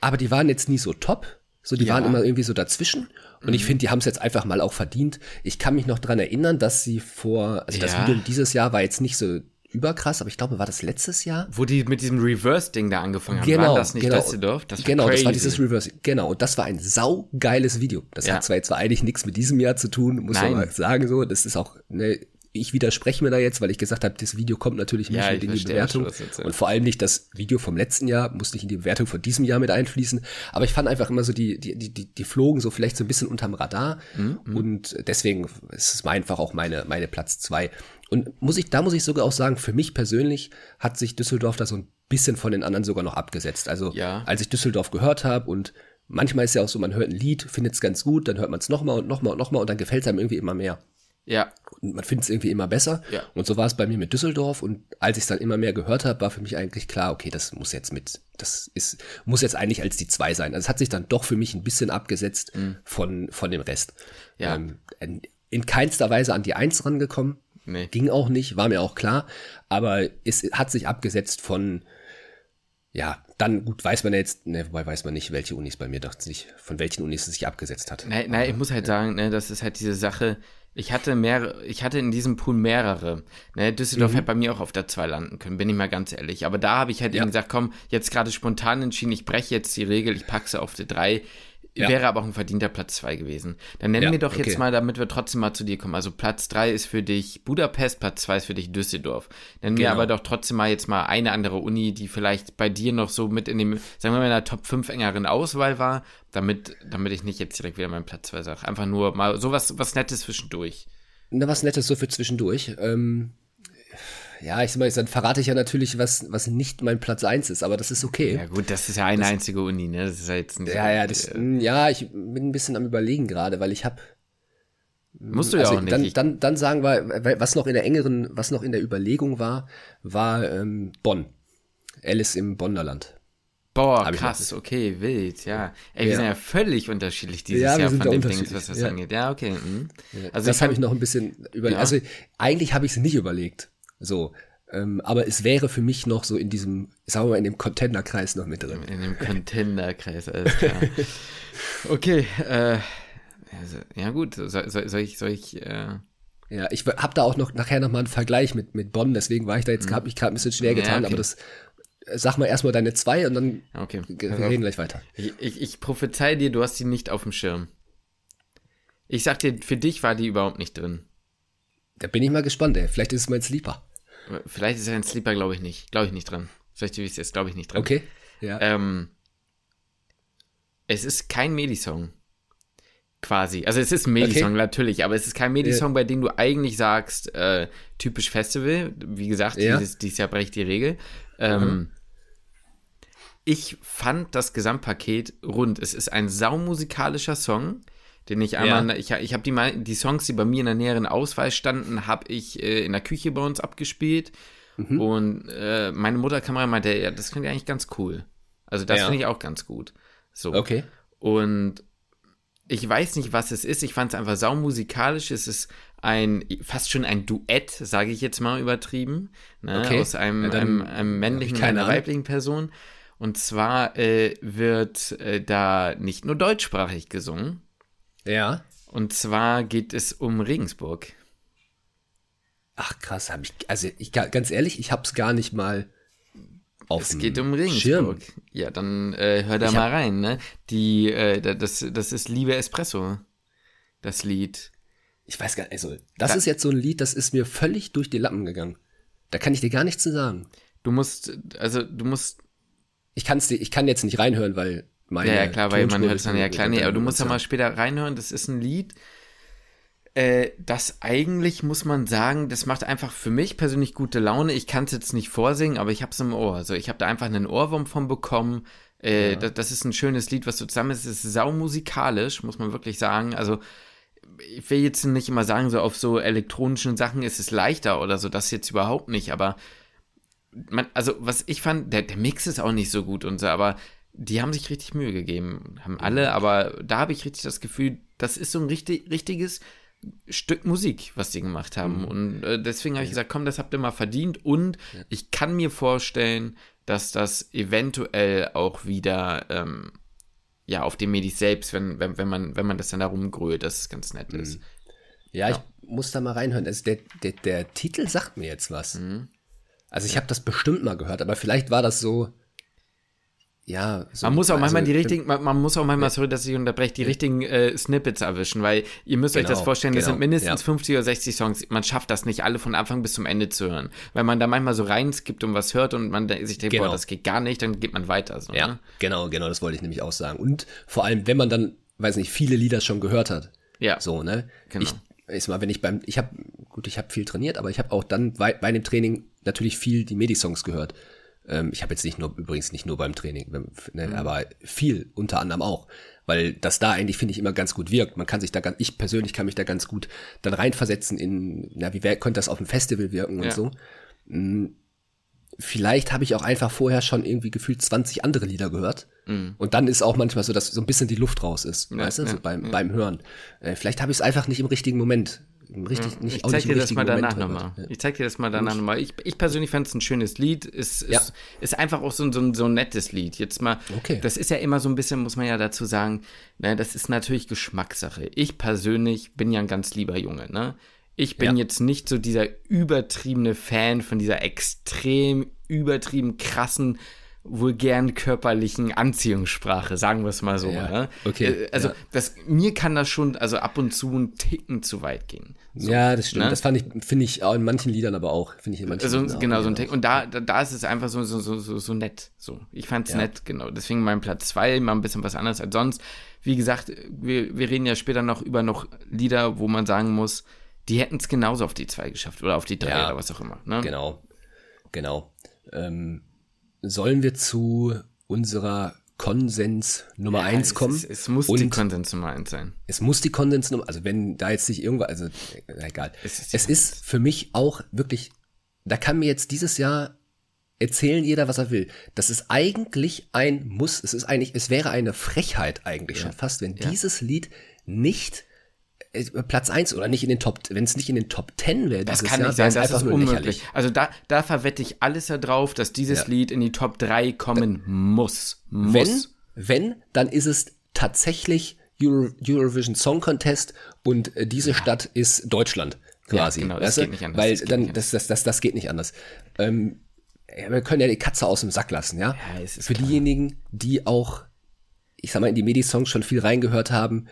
aber die waren jetzt nie so top. So, die ja. waren immer irgendwie so dazwischen. Und mhm. ich finde, die haben es jetzt einfach mal auch verdient. Ich kann mich noch dran erinnern, dass sie vor, also ja. das Video dieses Jahr war jetzt nicht so überkrass, aber ich glaube, war das letztes Jahr? Wo die mit diesem Reverse-Ding da angefangen haben. Genau, war das nicht genau. Düsseldorf? Das genau, crazy. das war dieses Reverse. Genau, und das war ein saugeiles Video. Das ja. hat zwar jetzt zwar eigentlich nichts mit diesem Jahr zu tun, muss Nein. man mal sagen so. Das ist auch ne, ich widerspreche mir da jetzt, weil ich gesagt habe, das Video kommt natürlich nicht ja, mit in die Bewertung. Und vor allem nicht das Video vom letzten Jahr, muss nicht in die Bewertung von diesem Jahr mit einfließen. Aber ich fand einfach immer so, die, die, die, die flogen so vielleicht so ein bisschen unterm Radar. Mhm. Und deswegen ist es einfach auch meine, meine Platz zwei. Und muss ich, da muss ich sogar auch sagen, für mich persönlich hat sich Düsseldorf da so ein bisschen von den anderen sogar noch abgesetzt. Also ja. als ich Düsseldorf gehört habe und manchmal ist ja auch so, man hört ein Lied, findet es ganz gut, dann hört man es nochmal und nochmal und nochmal und dann gefällt es einem irgendwie immer mehr. Ja. Und man findet es irgendwie immer besser. Ja. Und so war es bei mir mit Düsseldorf. Und als ich es dann immer mehr gehört habe, war für mich eigentlich klar, okay, das muss jetzt mit, das ist, muss jetzt eigentlich als die zwei sein. Also es hat sich dann doch für mich ein bisschen abgesetzt mhm. von, von dem Rest. Ja. Ähm, in keinster Weise an die Eins rangekommen. Nee. Ging auch nicht, war mir auch klar. Aber es hat sich abgesetzt von, ja, dann gut, weiß man jetzt, ne, wobei weiß man nicht, welche Unis bei mir doch nicht, von welchen Unis es sich abgesetzt hat. Nein, nein, ich muss halt sagen, ne, das ist halt diese Sache, ich hatte mehrere, ich hatte in diesem Pool mehrere. Ne, Düsseldorf mhm. hätte bei mir auch auf der 2 landen können, bin ich mal ganz ehrlich. Aber da habe ich halt ja. eben gesagt, komm, jetzt gerade spontan entschieden, ich breche jetzt die Regel, ich packe sie auf die 3. Ja. Wäre aber auch ein verdienter Platz 2 gewesen. Dann nennen ja, wir doch okay. jetzt mal, damit wir trotzdem mal zu dir kommen. Also Platz 3 ist für dich Budapest, Platz 2 ist für dich Düsseldorf. Nennen genau. wir aber doch trotzdem mal jetzt mal eine andere Uni, die vielleicht bei dir noch so mit in dem, sagen wir mal, in der Top 5 engeren Auswahl war, damit, damit ich nicht jetzt direkt wieder meinen Platz 2 sage. Einfach nur mal sowas was Nettes zwischendurch. Na, was Nettes so für zwischendurch. Ähm, ja, ich sag mal, dann verrate ich ja natürlich, was, was nicht mein Platz 1 ist, aber das ist okay. Ja, gut, das ist ja eine das, einzige Uni, ne? Das ist ja jetzt nicht. Ja, ja, das, äh, ja, ich bin ein bisschen am Überlegen gerade, weil ich habe. Musst du also ja auch nicht. Dann, dann, dann sagen wir, was noch in der engeren, was noch in der Überlegung war, war ähm, Bonn. Alice im Bonnerland. Boah, krass, okay, wild, ja. Ey, wir ja. sind ja völlig unterschiedlich dieses ja, Jahr von dem Dings, was das ja. angeht. Ja, okay. Mhm. Also das habe ich noch ein bisschen überlegt. Also eigentlich habe ich es nicht überlegt. So. Ähm, aber es wäre für mich noch so in diesem, sagen wir mal, in dem Contender-Kreis noch mit drin. In dem Contender-Kreis, alles klar. (laughs) okay, äh, also, ja gut, soll, soll, soll ich, soll ich, äh, ja, ich habe da auch noch nachher nochmal einen Vergleich mit, mit Bonn, deswegen war ich da jetzt, mhm. habe ich gerade ein bisschen schwer getan, ja, okay. aber das sag mal erstmal deine zwei und dann okay. wir reden gleich weiter. Ich, ich, ich prophezei dir, du hast die nicht auf dem Schirm. Ich sag dir, für dich war die überhaupt nicht drin. Da bin ich mal gespannt, ey. Vielleicht ist es mein Sleeper. Vielleicht ist er ein Sleeper, glaube ich nicht. Glaube ich nicht dran. Vielleicht ist es, glaube ich nicht dran. Okay. Ja. Ähm, es ist kein Medisong. Quasi. Also es ist ein Medisong, okay. natürlich, aber es ist kein Medisong, ja. bei dem du eigentlich sagst, äh, typisch Festival. Wie gesagt, ja. dieses, dieses Jahr brecht die Regel. Ähm, mhm. Ich fand das Gesamtpaket rund. Es ist ein saumusikalischer Song, den ich einmal, ja. ich, ich habe die, die Songs, die bei mir in der näheren Auswahl standen, habe ich äh, in der Küche bei uns abgespielt. Mhm. Und äh, meine Mutterkamera meinte, ja, das finde ich eigentlich ganz cool. Also das ja. finde ich auch ganz gut. So. Okay. Und ich weiß nicht, was es ist. Ich fand es einfach saumusikalisch. Es ist ein, fast schon ein Duett, sage ich jetzt mal übertrieben, ne, okay. aus einem, ja, einem, einem, männlichen und einer weiblichen Person. Und zwar äh, wird äh, da nicht nur deutschsprachig gesungen. Ja. Und zwar geht es um Regensburg. Ach krass, habe ich, also ich ganz ehrlich, ich habe es gar nicht mal auf Es geht um Regensburg. Schirm. Ja, dann äh, hör da ich mal rein, ne? Die, äh, das, das ist Liebe Espresso, das Lied. Ich weiß gar nicht, also, das da, ist jetzt so ein Lied, das ist mir völlig durch die Lappen gegangen. Da kann ich dir gar nichts zu sagen. Du musst, also, du musst. Ich kann's dir, ich kann jetzt nicht reinhören, weil meine. Ja, ja klar, weil man hört es dann ja klar. Nee, aber du musst ja mal später reinhören. Das ist ein Lied, äh, das eigentlich, muss man sagen, das macht einfach für mich persönlich gute Laune. Ich kann es jetzt nicht vorsingen, aber ich habe es im Ohr. Also ich habe da einfach einen Ohrwurm von bekommen. Äh, ja. das, das, ist ein schönes Lied, was so zusammen ist. Es ist saumusikalisch, muss man wirklich sagen. Also ich will jetzt nicht immer sagen, so auf so elektronischen Sachen ist es leichter oder so, das jetzt überhaupt nicht, aber man, also was ich fand, der, der Mix ist auch nicht so gut und so, aber die haben sich richtig Mühe gegeben, haben alle, aber da habe ich richtig das Gefühl, das ist so ein richtig, richtiges Stück Musik, was die gemacht haben. Mhm. Und äh, deswegen habe ich gesagt, komm, das habt ihr mal verdient. Und ja. ich kann mir vorstellen, dass das eventuell auch wieder ähm, ja, auf dem Medis selbst, wenn, wenn, wenn, man, wenn man das dann da rumgrölt, dass es ganz nett ist. Mhm. Ja, ja, ich muss da mal reinhören. Also der, der, der Titel sagt mir jetzt was. Mhm. Also ich ja. habe das bestimmt mal gehört, aber vielleicht war das so, ja, so man muss auch manchmal die richtigen, man, man, muss auch manchmal, sorry, dass ich unterbreche, die richtigen äh, Snippets erwischen, weil ihr müsst genau, euch das genau, vorstellen, das genau, sind mindestens ja. 50 oder 60 Songs. Man schafft das nicht alle von Anfang bis zum Ende zu hören. Weil man da manchmal so reinskippt und was hört und man sich denkt, genau. boah, das geht gar nicht, dann geht man weiter. So, ja, ne? genau, genau, das wollte ich nämlich auch sagen. Und vor allem, wenn man dann, weiß nicht, viele Lieder schon gehört hat. Ja. So, ne? Genau. Ich, ist mal, wenn ich beim, ich habe, gut, ich habe viel trainiert, aber ich habe auch dann bei, bei dem Training natürlich viel die Medi-Songs gehört. Ähm, ich habe jetzt nicht nur, übrigens nicht nur beim Training, ne, mhm. aber viel unter anderem auch. Weil das da eigentlich, finde ich, immer ganz gut wirkt. Man kann sich da ganz, ich persönlich kann mich da ganz gut dann reinversetzen in, na, wie könnte das auf dem Festival wirken und ja. so. Hm, vielleicht habe ich auch einfach vorher schon irgendwie gefühlt 20 andere Lieder gehört. Mhm. Und dann ist auch manchmal so, dass so ein bisschen die Luft raus ist, ja, weißt du, so beim, beim Hören. Äh, vielleicht habe ich es einfach nicht im richtigen Moment richtig, nicht, ich zeig dir das mal danach nochmal. Ich zeig dir das mal danach nochmal. Ich, ich persönlich fand es ein schönes Lied. Es ja. ist, ist einfach auch so, so, so ein nettes Lied. Jetzt mal, okay. das ist ja immer so ein bisschen, muss man ja dazu sagen, ne, das ist natürlich Geschmackssache. Ich persönlich bin ja ein ganz lieber Junge, ne? Ich bin ja. jetzt nicht so dieser übertriebene Fan von dieser extrem übertrieben krassen vulgären körperlichen Anziehungssprache, sagen wir es mal so. Ja, ne? Okay. Äh, also ja. das, mir kann das schon, also ab und zu ein Ticken zu weit gehen. So, ja, das stimmt. Ne? Das fand ich, finde ich auch in manchen Liedern aber auch, finde ich in manchen also, Liedern Genau, so ein Tick. Und da, da, da ist es einfach so, so, so, so, so nett. So, ich fand's ja. nett, genau. Deswegen mein Platz zwei, mal ein bisschen was anderes als sonst. Wie gesagt, wir, wir reden ja später noch über noch Lieder, wo man sagen muss, die hätten es genauso auf die zwei geschafft oder auf die drei oder was auch immer. Ne? Genau, genau. Ähm, sollen wir zu unserer Konsens Nummer ja, eins kommen. Es, es muss die Konsens Nummer eins sein. Es muss die Konsens Nummer, also wenn da jetzt nicht irgendwas, also egal. Es ist, es ist für mich auch wirklich, da kann mir jetzt dieses Jahr erzählen jeder, was er will. Das ist eigentlich ein Muss, es ist eigentlich, es wäre eine Frechheit eigentlich ja. schon fast, wenn ja. dieses Lied nicht äh, Platz 1 oder nicht in den Top, wenn es nicht in den Top 10 wäre, das kann Jahr, nicht sein, das ist unmöglich. Also da, da verwette ich alles darauf, dass dieses ja. Lied in die Top 3 kommen da, muss. muss. Wenn, wenn, dann ist es tatsächlich Euro, Eurovision Song Contest und äh, diese Stadt ist Deutschland quasi. Ja, genau, das geht nicht anders. Weil das dann, das, das, das, das geht nicht anders. Ähm, wir können ja die Katze aus dem Sack lassen, ja. ja Für klar. diejenigen, die auch, ich sag mal, in die Medi-Songs schon viel reingehört haben,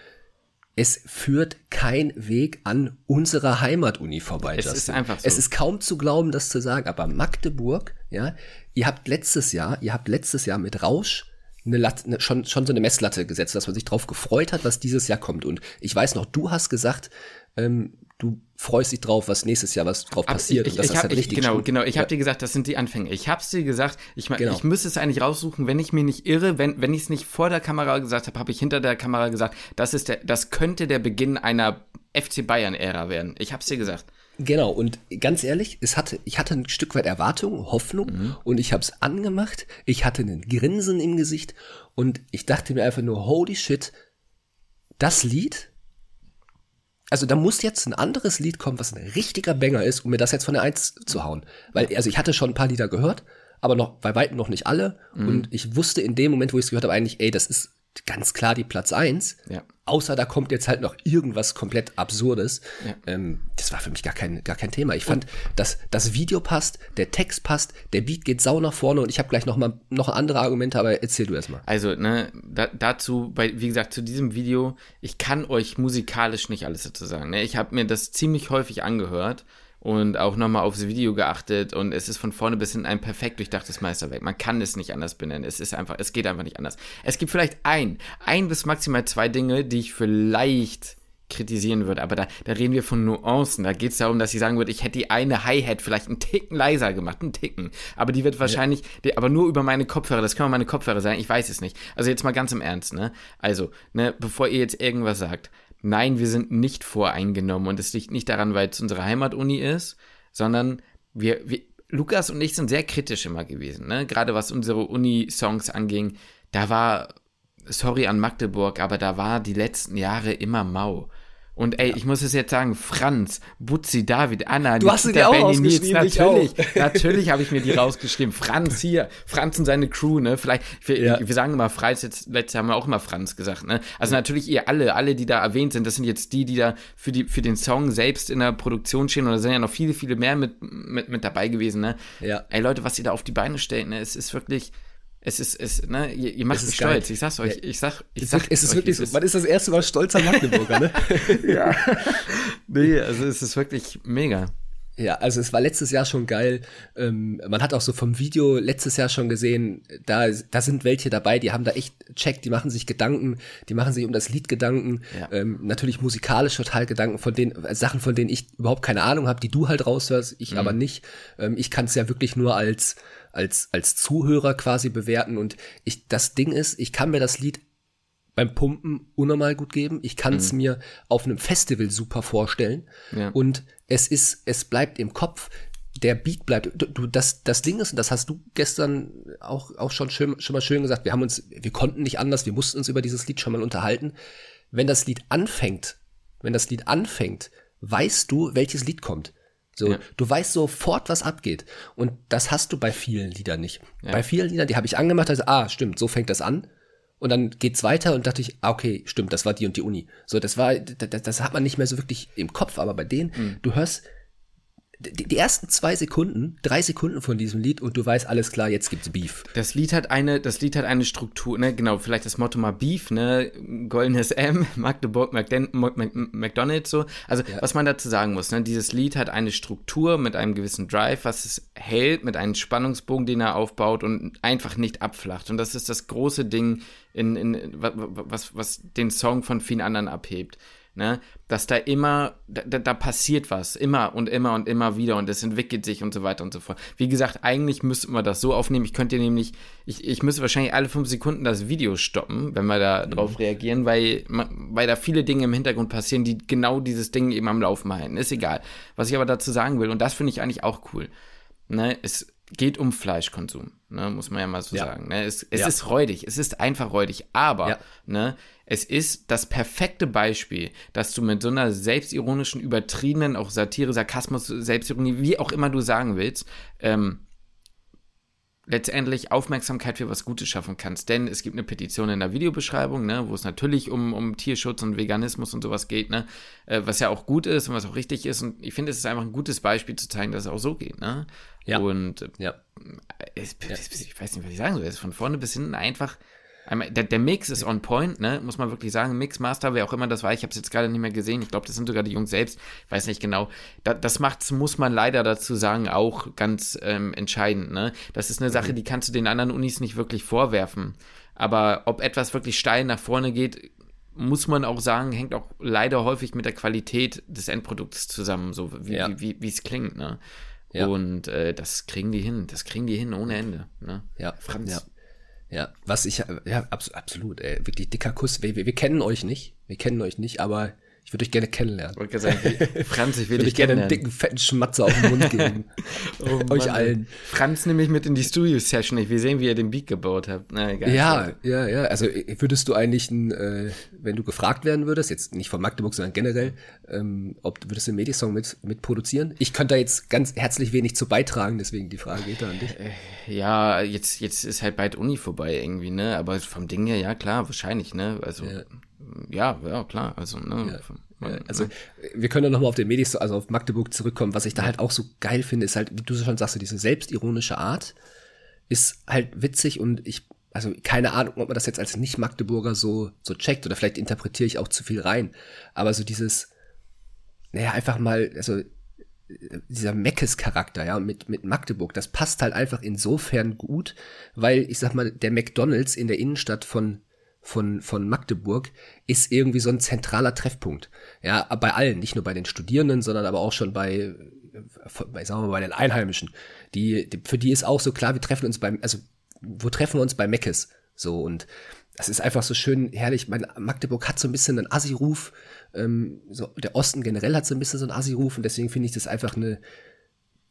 es führt kein Weg an unserer Heimatuni vorbei. Es ist einfach so. Es ist kaum zu glauben, das zu sagen, aber Magdeburg, ja, ihr habt letztes Jahr, ihr habt letztes Jahr mit Rausch eine Latte, eine, schon, schon so eine Messlatte gesetzt, dass man sich drauf gefreut hat, was dieses Jahr kommt. Und ich weiß noch, du hast gesagt, ähm, du freust dich drauf, was nächstes Jahr was drauf passiert ich, ich, und dass das halt richtig Genau, genau. Ich habe dir gesagt, das sind die Anfänge. Ich habe dir gesagt, ich, genau. ich müsste es eigentlich raussuchen, wenn ich mir nicht irre, wenn, wenn ich es nicht vor der Kamera gesagt habe, habe ich hinter der Kamera gesagt, das ist der, das könnte der Beginn einer FC Bayern-Ära werden. Ich habe es dir gesagt. Genau, und ganz ehrlich, es hatte, ich hatte ein Stück weit Erwartung, Hoffnung mhm. und ich habe es angemacht. Ich hatte einen Grinsen im Gesicht und ich dachte mir einfach nur, holy shit, das Lied also da muss jetzt ein anderes Lied kommen, was ein richtiger Banger ist, um mir das jetzt von der Eins zu hauen. Weil, also ich hatte schon ein paar Lieder gehört, aber noch bei weitem noch nicht alle. Mhm. Und ich wusste in dem Moment, wo ich es gehört habe, eigentlich, ey, das ist ganz klar die Platz eins. Ja. Außer da kommt jetzt halt noch irgendwas komplett Absurdes. Ja. Ähm, das war für mich gar kein, gar kein Thema. Ich fand, dass das Video passt, der Text passt, der Beat geht sau nach vorne und ich habe gleich noch mal noch andere Argumente, aber erzähl du erst mal. Also, ne, da, dazu, bei, wie gesagt, zu diesem Video, ich kann euch musikalisch nicht alles dazu sagen. Ne? Ich habe mir das ziemlich häufig angehört und auch nochmal aufs Video geachtet und es ist von vorne bis hinten ein perfekt durchdachtes Meisterwerk. Man kann es nicht anders benennen. Es ist einfach, es geht einfach nicht anders. Es gibt vielleicht ein, ein bis maximal zwei Dinge, die ich vielleicht kritisieren würde, aber da, da reden wir von Nuancen. Da geht es darum, dass ich sagen würde, ich hätte die eine Hi-Hat vielleicht einen Ticken leiser gemacht, einen Ticken. Aber die wird wahrscheinlich, ja. die, aber nur über meine Kopfhörer, das können meine Kopfhörer sein, ich weiß es nicht. Also jetzt mal ganz im Ernst, ne? Also, ne, bevor ihr jetzt irgendwas sagt, nein, wir sind nicht voreingenommen und es liegt nicht daran, weil es unsere Heimatuni ist, sondern wir, wir, Lukas und ich sind sehr kritisch immer gewesen, ne? Gerade was unsere Uni-Songs anging. Da war, sorry an Magdeburg, aber da war die letzten Jahre immer mau. Und ey, ja. ich muss es jetzt sagen, Franz, Butzi, David, Anna, du hast dir auch rausgeschrieben, natürlich, (laughs) natürlich habe ich mir die rausgeschrieben. Franz hier, Franz und seine Crew, ne? Vielleicht, wir, ja. wir sagen immer Franz, jetzt letztes haben wir auch immer Franz gesagt, ne? Also natürlich ihr alle, alle, die da erwähnt sind, das sind jetzt die, die da für die für den Song selbst in der Produktion stehen und da sind ja noch viele, viele mehr mit mit, mit dabei gewesen, ne? Ja. Ey Leute, was ihr da auf die Beine stellt, ne? Es ist wirklich es ist, es, ne, ihr, ihr macht mich stolz. Geil. Ich sag's euch, ich sag, ich es sag. Es ist wirklich so, man ist das erste Mal stolzer Magdeburger, ne? (laughs) ja. Nee, also es ist wirklich mega. Ja, also es war letztes Jahr schon geil. Ähm, man hat auch so vom Video letztes Jahr schon gesehen, da, da sind welche dabei, die haben da echt checkt, die machen sich Gedanken, die machen sich um das Lied Gedanken. Ja. Ähm, natürlich musikalisch total Gedanken von den äh, Sachen, von denen ich überhaupt keine Ahnung habe, die du halt raushörst, ich mhm. aber nicht. Ähm, ich kann es ja wirklich nur als als, als Zuhörer quasi bewerten. Und ich, das Ding ist, ich kann mir das Lied beim Pumpen unnormal gut geben. Ich kann es mhm. mir auf einem Festival super vorstellen. Ja. Und es ist, es bleibt im Kopf. Der Beat bleibt, du, das, das Ding ist, und das hast du gestern auch, auch schon schön, schon mal schön gesagt, wir haben uns, wir konnten nicht anders, wir mussten uns über dieses Lied schon mal unterhalten. Wenn das Lied anfängt, wenn das Lied anfängt, weißt du, welches Lied kommt. So, ja. du weißt sofort, was abgeht. Und das hast du bei vielen Liedern nicht. Ja. Bei vielen Liedern, die habe ich angemacht, also, ah, stimmt, so fängt das an. Und dann geht's weiter und dachte ich, ah, okay, stimmt, das war die und die Uni. So, das war, das, das hat man nicht mehr so wirklich im Kopf, aber bei denen, mhm. du hörst, die, die, ersten zwei Sekunden, drei Sekunden von diesem Lied und du weißt, alles klar, jetzt gibt's Beef. Das Lied hat eine, das Lied hat eine Struktur, ne, genau, vielleicht das Motto mal Beef, ne, goldenes (laughs) M, Magdeburg, McDonalds, so. Also, ja. was man dazu sagen muss, ne, dieses Lied hat eine Struktur mit einem gewissen Drive, was es hält, mit einem Spannungsbogen, den er aufbaut und einfach nicht abflacht. Und das ist das große Ding in, in, was, was den Song von vielen anderen abhebt ne? Dass da immer, da, da passiert was, immer und immer und immer wieder und es entwickelt sich und so weiter und so fort. Wie gesagt, eigentlich müssten wir das so aufnehmen. Ich könnte nämlich, ich, ich müsste wahrscheinlich alle fünf Sekunden das Video stoppen, wenn wir da mhm. drauf reagieren, weil, weil da viele Dinge im Hintergrund passieren, die genau dieses Ding eben am Laufen halten. Ist egal. Was ich aber dazu sagen will, und das finde ich eigentlich auch cool. Ne, es, geht um Fleischkonsum, ne, muss man ja mal so ja. sagen. Ne? Es, es ja. ist räudig, es ist einfach räudig, aber ja. ne, es ist das perfekte Beispiel, dass du mit so einer selbstironischen, übertriebenen, auch Satire, Sarkasmus, Selbstironie, wie auch immer du sagen willst, ähm, letztendlich Aufmerksamkeit für was Gutes schaffen kannst. Denn es gibt eine Petition in der Videobeschreibung, ne, wo es natürlich um, um Tierschutz und Veganismus und sowas geht, ne, äh, was ja auch gut ist und was auch richtig ist. Und ich finde, es ist einfach ein gutes Beispiel zu zeigen, dass es auch so geht. Ne? Ja. Und ja. Es, ich weiß nicht, was ich sagen soll. Es ist von vorne bis hinten einfach der, der, Mix ist on point, ne? muss man wirklich sagen. Mixmaster, wer auch immer das war, ich habe es jetzt gerade nicht mehr gesehen. Ich glaube, das sind sogar die Jungs selbst. Ich weiß nicht genau. Da, das macht, muss man leider dazu sagen, auch ganz ähm, entscheidend. Ne? Das ist eine Sache, die kannst du den anderen Unis nicht wirklich vorwerfen. Aber ob etwas wirklich steil nach vorne geht, muss man auch sagen, hängt auch leider häufig mit der Qualität des Endprodukts zusammen, so wie ja. es wie, wie, klingt. Ne? Ja. Und äh, das kriegen die hin. Das kriegen die hin ohne Ende. Ne? Ja, Franz. Ja. Ja, was ich, ja, abs absolut, ey, wirklich dicker Kuss. Wir, wir, wir kennen euch nicht, wir kennen euch nicht, aber ich würde euch gerne kennenlernen. Ich sagen, Franz, ich will würde dich gerne (laughs) einen dicken, fetten Schmatzer auf den Mund geben. (laughs) oh, euch allen. Franz nehme ich mit in die Studio-Session. Ich will sehen, wie ihr den Beat gebaut habt. Na, ja, ja, ja. Also würdest du eigentlich, ein, äh, wenn du gefragt werden würdest, jetzt nicht von Magdeburg, sondern generell, ähm, ob du würdest du einen Medisong mit, mit produzieren? Ich könnte da jetzt ganz herzlich wenig zu beitragen, deswegen die Frage geht da an dich. Äh, ja, jetzt, jetzt ist halt bald Uni vorbei irgendwie, ne? Aber vom Ding her, ja klar, wahrscheinlich, ne? Also. Ja ja, ja, klar. Also, ne, ja, ja, also wir können ja nochmal auf den Medis, also auf Magdeburg zurückkommen. Was ich da halt auch so geil finde, ist halt, wie du schon sagst, diese selbstironische Art ist halt witzig und ich, also keine Ahnung, ob man das jetzt als Nicht-Magdeburger so, so checkt oder vielleicht interpretiere ich auch zu viel rein. Aber so dieses, naja, einfach mal, also dieser Meckes-Charakter, ja, mit, mit Magdeburg, das passt halt einfach insofern gut, weil ich sag mal, der McDonalds in der Innenstadt von von, von Magdeburg ist irgendwie so ein zentraler Treffpunkt. Ja, bei allen, nicht nur bei den Studierenden, sondern aber auch schon bei, bei sagen wir mal, bei den Einheimischen. Die, die, für die ist auch so klar, wir treffen uns beim, also, wo treffen wir uns bei Meckes? So, und das ist einfach so schön herrlich. Mein, Magdeburg hat so ein bisschen einen Assi-Ruf. Ähm, so, der Osten generell hat so ein bisschen so einen Assi-Ruf und deswegen finde ich das einfach eine,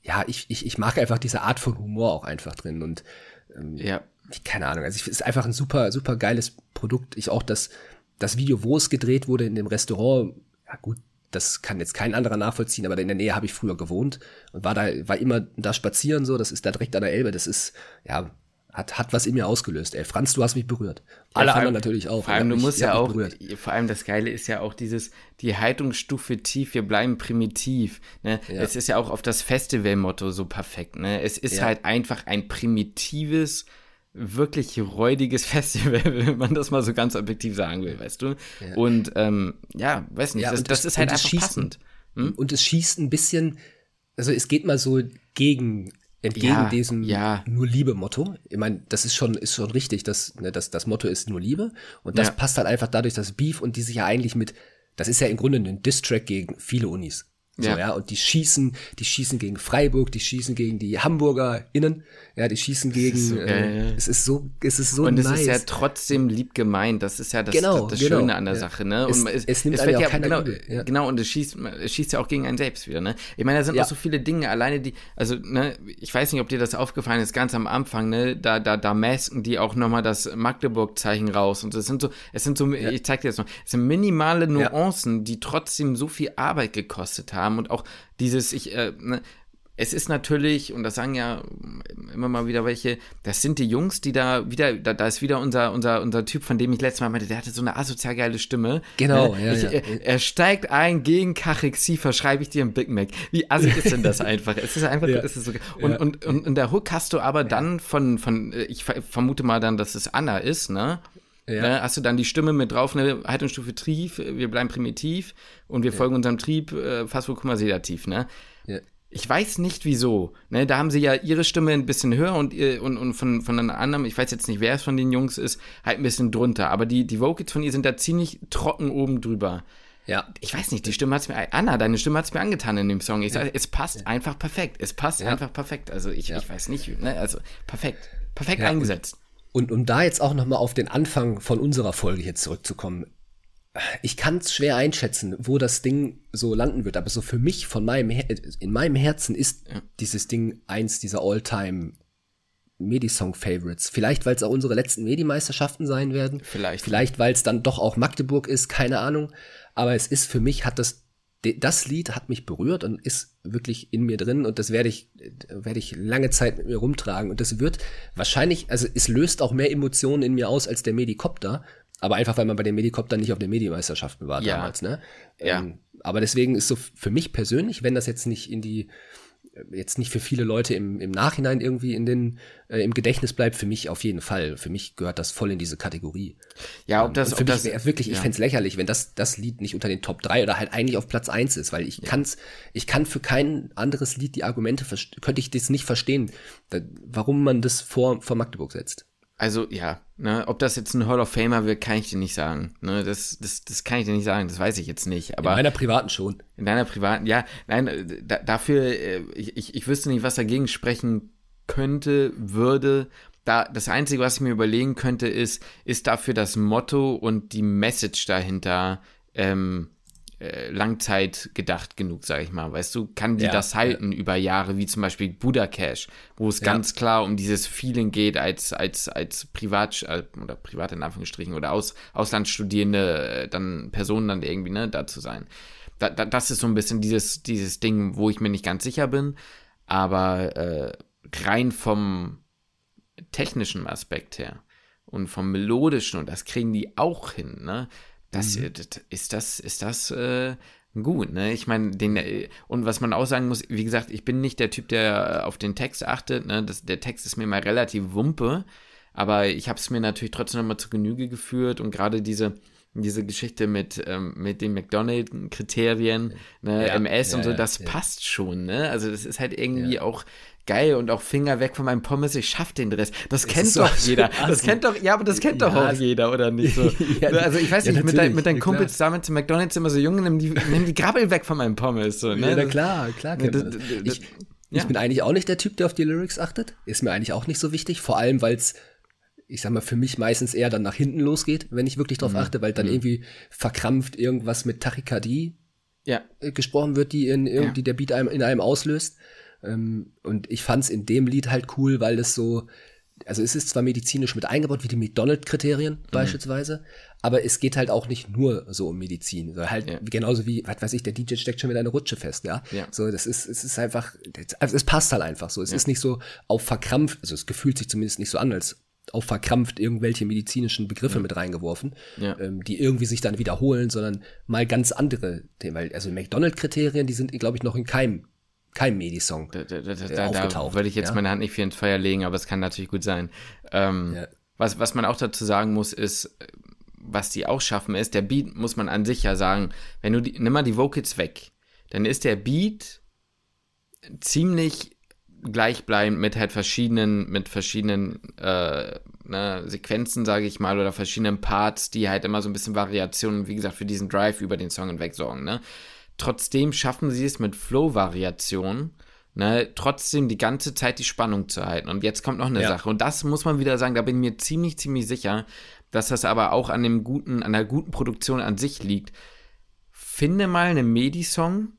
ja, ich, ich, ich mag einfach diese Art von Humor auch einfach drin und ähm, ja keine Ahnung, also es ist einfach ein super, super geiles Produkt. Ich auch das, das Video, wo es gedreht wurde in dem Restaurant, ja gut, das kann jetzt kein anderer nachvollziehen, aber in der Nähe habe ich früher gewohnt und war da, war immer da spazieren so, das ist da direkt an der Elbe, das ist, ja, hat, hat was in mir ausgelöst. Ey, Franz, du hast mich berührt. Alle anderen natürlich auch. Vor allem, du musst ja auch, vor allem das Geile ist ja auch dieses, die Haltungsstufe tief, wir bleiben primitiv. Ne? Ja. Es ist ja auch auf das Festivalmotto so perfekt. Ne? Es ist ja. halt einfach ein primitives, wirklich räudiges (laughs) Festival, wenn man das mal so ganz objektiv sagen will, weißt du? Ja. Und ähm, ja, weiß nicht, ja, das, das, ist halt einfach schießt, passend. Hm? Und es schießt ein bisschen, also es geht mal so gegen entgegen ja, diesem ja. nur Liebe Motto. Ich meine, das ist schon ist schon richtig, dass ne, das das Motto ist nur Liebe und das passt halt einfach dadurch, dass Beef und die sich ja eigentlich mit das ist ja im Grunde ein Distrack gegen viele Unis. So, ja. ja, und die schießen, die schießen gegen Freiburg, die schießen gegen die Hamburger innen, ja, die schießen gegen, so äh, es ist so, es ist so Und nice. es ist ja trotzdem lieb gemeint, das ist ja das, genau, das, das genau. Schöne an der ja. Sache, ne? Und es, es, es nimmt es ja, auch genau, ja. genau, und es schießt, es schießt ja auch gegen einen selbst wieder, ne? Ich meine, da sind auch so viele Dinge, alleine die, also, ne, ich weiß nicht, ob dir das aufgefallen ist, ganz am Anfang, ne, da, da, da masken die auch nochmal das Magdeburg-Zeichen raus und es sind so, es sind so, ich zeig dir das noch, es sind minimale Nuancen, die trotzdem so viel Arbeit gekostet haben und auch dieses, ich, äh, ne, es ist natürlich, und das sagen ja immer mal wieder welche, das sind die Jungs, die da wieder, da, da ist wieder unser, unser, unser Typ, von dem ich letztes Mal meinte, der hatte so eine asozial geile Stimme. Genau, äh, ja, ich, ja. Er, er, steigt ein gegen Kachik Siefer, schreibe ich dir ein Big Mac. Wie assig ist denn das einfach? Es ist einfach, (laughs) ja. es ist so, und, und, und, und der Hook hast du aber dann von, von, äh, ich vermute mal dann, dass es Anna ist, ne? Ja. Ne, hast du dann die Stimme mit drauf, eine Haltungsstufe Trieb, wir bleiben primitiv und wir ja. folgen unserem Trieb, äh, fast wohl sedativ, ne? Ja. Ich weiß nicht wieso. Ne, da haben sie ja ihre Stimme ein bisschen höher und, äh, und, und von, von einer anderen, ich weiß jetzt nicht, wer es von den Jungs ist, halt ein bisschen drunter. Aber die, die Vocals von ihr sind da ziemlich trocken oben drüber. Ja. Ich weiß nicht, die Stimme hat es mir, Anna, deine Stimme hat es mir angetan in dem Song. Ich sage, es passt einfach perfekt. Es passt einfach perfekt. Also ich, ich weiß nicht, ne, also perfekt. Perfekt eingesetzt. Und um da jetzt auch nochmal auf den Anfang von unserer Folge hier zurückzukommen, ich kann es schwer einschätzen, wo das Ding so landen wird, aber so für mich von meinem Her in meinem Herzen ist dieses Ding eins dieser All-Time Medi-Song-Favorites. Vielleicht, weil es auch unsere letzten Medi-Meisterschaften sein werden. Vielleicht. Vielleicht, weil es dann doch auch Magdeburg ist, keine Ahnung. Aber es ist für mich, hat das, das Lied hat mich berührt und ist wirklich in mir drin und das werde ich, werde ich lange Zeit mit mir rumtragen. Und das wird wahrscheinlich, also es löst auch mehr Emotionen in mir aus als der Medikopter. Aber einfach, weil man bei den Medikoptern nicht auf den Medimeisterschaften war ja. damals, ne? Ja. Ähm, aber deswegen ist so für mich persönlich, wenn das jetzt nicht in die, jetzt nicht für viele Leute im, im Nachhinein irgendwie in den, äh, im Gedächtnis bleibt, für mich auf jeden Fall. Für mich gehört das voll in diese Kategorie. Ja, ob das, für ob mich das, wirklich, ja. ich fände lächerlich, wenn das, das Lied nicht unter den Top 3 oder halt eigentlich auf Platz 1 ist, weil ich ja. kann's, ich kann für kein anderes Lied die Argumente, könnte ich das nicht verstehen, warum man das vor, vor Magdeburg setzt. Also ja, ne, ob das jetzt ein Hall of Famer wird, kann ich dir nicht sagen. Ne, das, das, das kann ich dir nicht sagen, das weiß ich jetzt nicht. Aber in meiner privaten schon. In deiner privaten, ja, nein, da, dafür, äh, ich, ich, ich wüsste nicht, was dagegen sprechen könnte, würde. Da, das Einzige, was ich mir überlegen könnte, ist, ist dafür das Motto und die Message dahinter ähm, äh, Langzeit gedacht genug, sag ich mal. Weißt du, kann die ja, das halten ja. über Jahre, wie zum Beispiel Buddha Cash, wo es ja. ganz klar um dieses Feeling geht, als, als, als Privat, äh, oder Privat in Anführungsstrichen, oder aus, Auslandsstudierende, äh, dann Personen dann irgendwie, ne, da zu sein. Da, da, das ist so ein bisschen dieses, dieses Ding, wo ich mir nicht ganz sicher bin, aber äh, rein vom technischen Aspekt her und vom melodischen, und das kriegen die auch hin, ne? Das, mhm. das ist das, ist das äh, gut, ne? Ich meine, den äh, und was man auch sagen muss, wie gesagt, ich bin nicht der Typ, der auf den Text achtet, ne? Das, der Text ist mir mal relativ wumpe, aber ich habe es mir natürlich trotzdem nochmal zu Genüge geführt und gerade diese diese Geschichte mit, ähm, mit den McDonald-Kriterien, ne, ja, MS ja, und so, das ja, passt schon, ne? Also das ist halt irgendwie auch geil und auch Finger weg von meinem Pommes, ich schaff den Rest. Das, das kennt doch so jeder. Das kennt doch, ja, aber das kennt doch auch jeder, oder nicht so? (laughs) ja, also ich weiß nicht, mit, dein, mit deinen Kumpels damit zu McDonalds immer so jung, nimm die, nimm die Grabbel weg von meinem Pommes. So, ne? Ja, na klar, klar. Ja, das, das, ich, ich bin eigentlich auch nicht der Typ, der auf die Lyrics achtet. Ist mir eigentlich auch nicht so wichtig, vor allem, weil es ich sag mal, für mich meistens eher dann nach hinten losgeht, wenn ich wirklich drauf mhm. achte, weil dann mhm. irgendwie verkrampft irgendwas mit Tachykardie ja. Äh, gesprochen wird, die in irgendwie ja. der Beat einem, in einem auslöst. Ähm, und ich fand's in dem Lied halt cool, weil es so, also es ist zwar medizinisch mit eingebaut, wie die McDonald-Kriterien mhm. beispielsweise, aber es geht halt auch nicht nur so um Medizin, sondern halt ja. genauso wie, was weiß ich, der DJ steckt schon mit einer Rutsche fest, ja. ja. So, das ist, es ist einfach, also es passt halt einfach so. Es ja. ist nicht so auf verkrampft, also es gefühlt sich zumindest nicht so an, als auf verkrampft irgendwelche medizinischen Begriffe ja. mit reingeworfen, ja. ähm, die irgendwie sich dann wiederholen, sondern mal ganz andere Themen. Weil, also McDonald-Kriterien, die sind, glaube ich, noch in keinem kein Medisong da, da, da, äh, da würde ich jetzt ja? meine Hand nicht für ins Feuer legen, aber es kann natürlich gut sein. Ähm, ja. was, was man auch dazu sagen muss, ist, was die auch schaffen, ist, der Beat, muss man an sich ja sagen, wenn du die, nimm mal die Vocals weg, dann ist der Beat ziemlich gleichbleibend mit halt verschiedenen, mit verschiedenen äh, ne, Sequenzen, sage ich mal, oder verschiedenen Parts, die halt immer so ein bisschen Variationen, wie gesagt, für diesen Drive über den Song hinweg sorgen, ne? Trotzdem schaffen sie es mit Flow-Variationen, ne, trotzdem die ganze Zeit die Spannung zu halten. Und jetzt kommt noch eine ja. Sache. Und das muss man wieder sagen, da bin ich mir ziemlich, ziemlich sicher, dass das aber auch an dem guten, an der guten Produktion an sich liegt. Finde mal einen Medi-Song,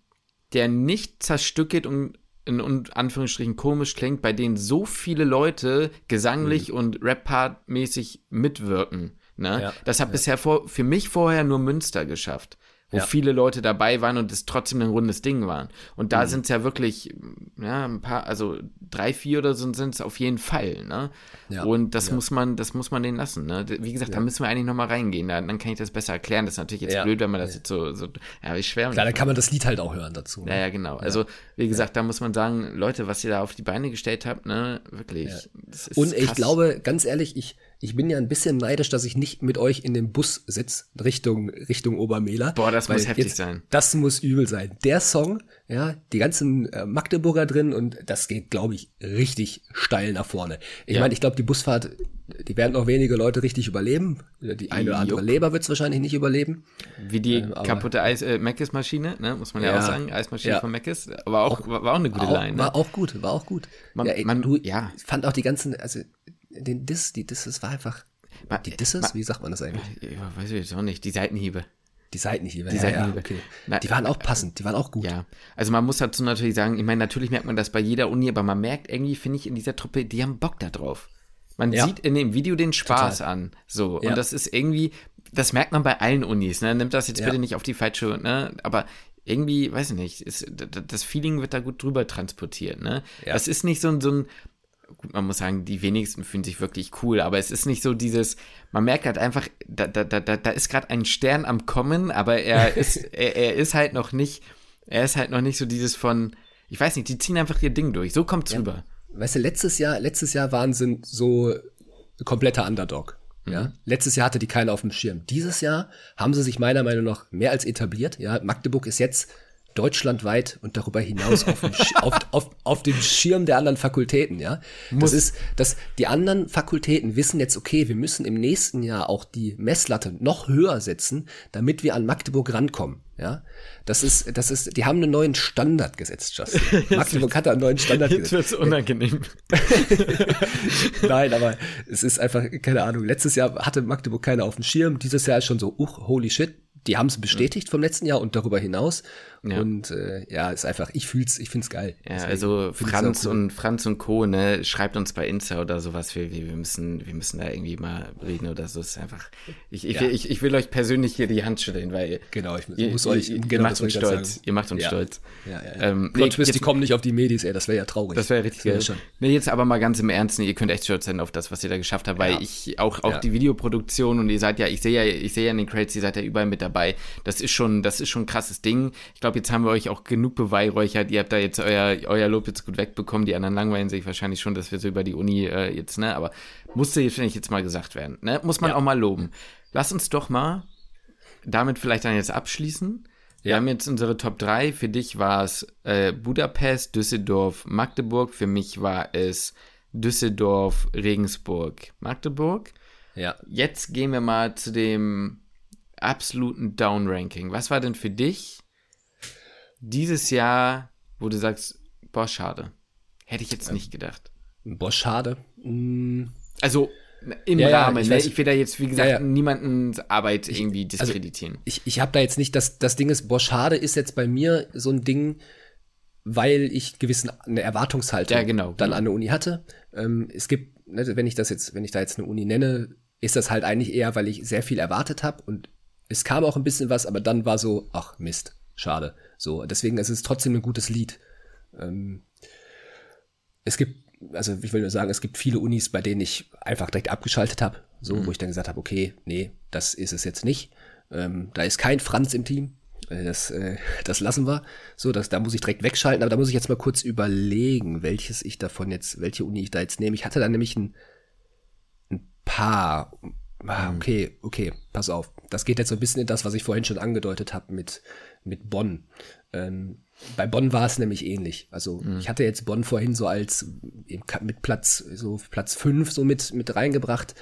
der nicht zerstückelt und in Anführungsstrichen komisch klingt, bei denen so viele Leute gesanglich mhm. und Rap-Part-mäßig mitwirken. Ne? Ja, das hat ja. bisher vor, für mich vorher nur Münster geschafft wo ja. viele Leute dabei waren und es trotzdem ein rundes Ding waren. Und da mhm. sind es ja wirklich, ja, ein paar, also drei, vier oder so sind es auf jeden Fall, ne? Ja. Und das ja. muss man, das muss man denen lassen, ne? Wie gesagt, da müssen wir eigentlich nochmal reingehen, da, dann kann ich das besser erklären. Das ist natürlich jetzt blöd, wenn man das jetzt so, so ja, wie schwer. Klar, dann kann man das Lied halt auch hören dazu. Ne? Ja, ja, genau. Also, wie gesagt, da muss man sagen, Leute, was ihr da auf die Beine gestellt habt, ne, wirklich. Und ich glaube, ganz ehrlich, ich, ich bin ja ein bisschen neidisch, dass ich nicht mit euch in dem Bus sitze, Richtung, Richtung Obermehler. Boah, das muss heftig jetzt, sein. Das muss übel sein. Der Song, ja, die ganzen äh, Magdeburger drin und das geht, glaube ich, richtig steil nach vorne. Ich ja. meine, ich glaube, die Busfahrt, die werden auch wenige Leute richtig überleben. Die eine oder andere Leber wird es wahrscheinlich nicht überleben. Wie die ähm, kaputte Eis äh, Meckes-Maschine, ne? muss man ja, ja, auch sagen. Eismaschine ja. von Meckes. Aber auch, war, war auch eine gute war Line. Ne? War auch gut, war auch gut. Man, ja, ey, man, du, ja. fand auch die ganzen, also den Diss, die Diss, das war einfach. Die Disses, wie sagt man das eigentlich? Ja, weiß ich jetzt auch nicht. Die Seitenhiebe. Die Seitenhiebe. Die ja, Seitenhiebe. Ja, okay. Na, die waren auch passend, die waren auch gut. Ja, also man muss dazu natürlich sagen, ich meine, natürlich merkt man das bei jeder Uni, aber man merkt irgendwie, finde ich, in dieser Truppe, die haben Bock da drauf. Man ja. sieht in dem Video den Spaß Total. an. So. Ja. Und das ist irgendwie, das merkt man bei allen Unis, ne? Nimmt das jetzt bitte nicht auf die falsche, ne? Aber irgendwie, weiß ich nicht, ist, das Feeling wird da gut drüber transportiert, ne? Das ist nicht so ein, so ein, gut, man muss sagen, die wenigsten fühlen sich wirklich cool, aber es ist nicht so dieses, man merkt halt einfach, da, da, da, da ist gerade ein Stern am Kommen, aber er (laughs) ist, er, er ist halt noch nicht, er ist halt noch nicht so dieses von, ich weiß nicht, die ziehen einfach ihr Ding durch. So kommt's ja. rüber. Weißt du, letztes Jahr, letztes Jahr waren sie so kompletter Underdog. Ja, mhm. letztes Jahr hatte die keiner auf dem Schirm. Dieses Jahr haben sie sich meiner Meinung nach mehr als etabliert. Ja, Magdeburg ist jetzt deutschlandweit und darüber hinaus auf dem, auf, auf, auf dem Schirm der anderen Fakultäten, ja. Das ist, dass die anderen Fakultäten wissen jetzt, okay, wir müssen im nächsten Jahr auch die Messlatte noch höher setzen, damit wir an Magdeburg rankommen, ja. Das ist, das ist, die haben einen neuen Standard gesetzt, Justin. (laughs) Magdeburg hat einen neuen Standard gesetzt. Jetzt wird's unangenehm. (laughs) Nein, aber es ist einfach, keine Ahnung, letztes Jahr hatte Magdeburg keiner auf dem Schirm, dieses Jahr ist schon so, uch, holy shit, die haben es bestätigt vom letzten Jahr und darüber hinaus. Ja. Und äh, ja, ist einfach, ich fühl's, ich find's geil. Ja, Deswegen also Franz cool. und Franz und Co. Ne, schreibt uns bei Insta oder sowas. Wir, wir, müssen, wir müssen da irgendwie mal reden oder so. ist einfach. Ich, ich, ja. ich, ich, will euch persönlich hier die Hand schütteln, weil genau, ich ihr, muss euch, ihr, genau, macht uns stolz. Ihr macht uns ja. stolz. Ja, ja, ja. Ähm, nee, Twist, die kommen nicht auf die Medis, ey, das wäre ja traurig. Das wäre richtig geil. Nee, jetzt aber mal ganz im Ernst, ihr könnt echt stolz sein auf das, was ihr da geschafft habt, weil ich auch, auch die Videoproduktion und ihr seid ja, ich sehe ja, ich sehe ja in den Crates, ihr seid ja überall mit dabei. Das ist schon, das ist schon ein krasses Ding. Ich glaube, jetzt haben wir euch auch genug beweihräuchert. Ihr habt da jetzt euer, euer Lob jetzt gut wegbekommen. Die anderen langweilen sich wahrscheinlich schon, dass wir so über die Uni äh, jetzt, ne? Aber musste, finde ich, jetzt mal gesagt werden. Ne? Muss man ja. auch mal loben. Lass uns doch mal damit vielleicht dann jetzt abschließen. Wir ja. haben jetzt unsere Top 3. Für dich war es äh, Budapest, Düsseldorf, Magdeburg. Für mich war es Düsseldorf, Regensburg, Magdeburg. Ja. Jetzt gehen wir mal zu dem absoluten Down-Ranking. Was war denn für dich dieses Jahr, wo du sagst, boah, schade. Hätte ich jetzt ähm, nicht gedacht. Boah, schade. Mm. Also im ja, Rahmen. Ja, ich, ne? ich, will da jetzt, wie gesagt, ja, niemandens Arbeit irgendwie also diskreditieren. Also ich ich habe da jetzt nicht, das, das Ding ist, boah, schade ist jetzt bei mir so ein Ding, weil ich gewissen eine Erwartungshaltung genau, dann genau. an der Uni hatte. Ähm, es gibt, ne, wenn ich das jetzt, wenn ich da jetzt eine Uni nenne, ist das halt eigentlich eher, weil ich sehr viel erwartet habe und es kam auch ein bisschen was, aber dann war so, ach Mist, schade. So, deswegen es ist es trotzdem ein gutes Lied. Ähm, es gibt, also ich will nur sagen, es gibt viele Unis, bei denen ich einfach direkt abgeschaltet habe, so, mhm. wo ich dann gesagt habe, okay, nee, das ist es jetzt nicht. Ähm, da ist kein Franz im Team. Äh, das, äh, (laughs) das lassen wir. So, das, da muss ich direkt wegschalten, aber da muss ich jetzt mal kurz überlegen, welches ich davon jetzt, welche Uni ich da jetzt nehme. Ich hatte da nämlich ein, ein paar. Ah, mhm. okay, okay, pass auf. Das geht jetzt so ein bisschen in das, was ich vorhin schon angedeutet habe mit mit Bonn. Ähm, bei Bonn war es nämlich ähnlich. Also mhm. ich hatte jetzt Bonn vorhin so als mit Platz so Platz fünf so mit mit reingebracht,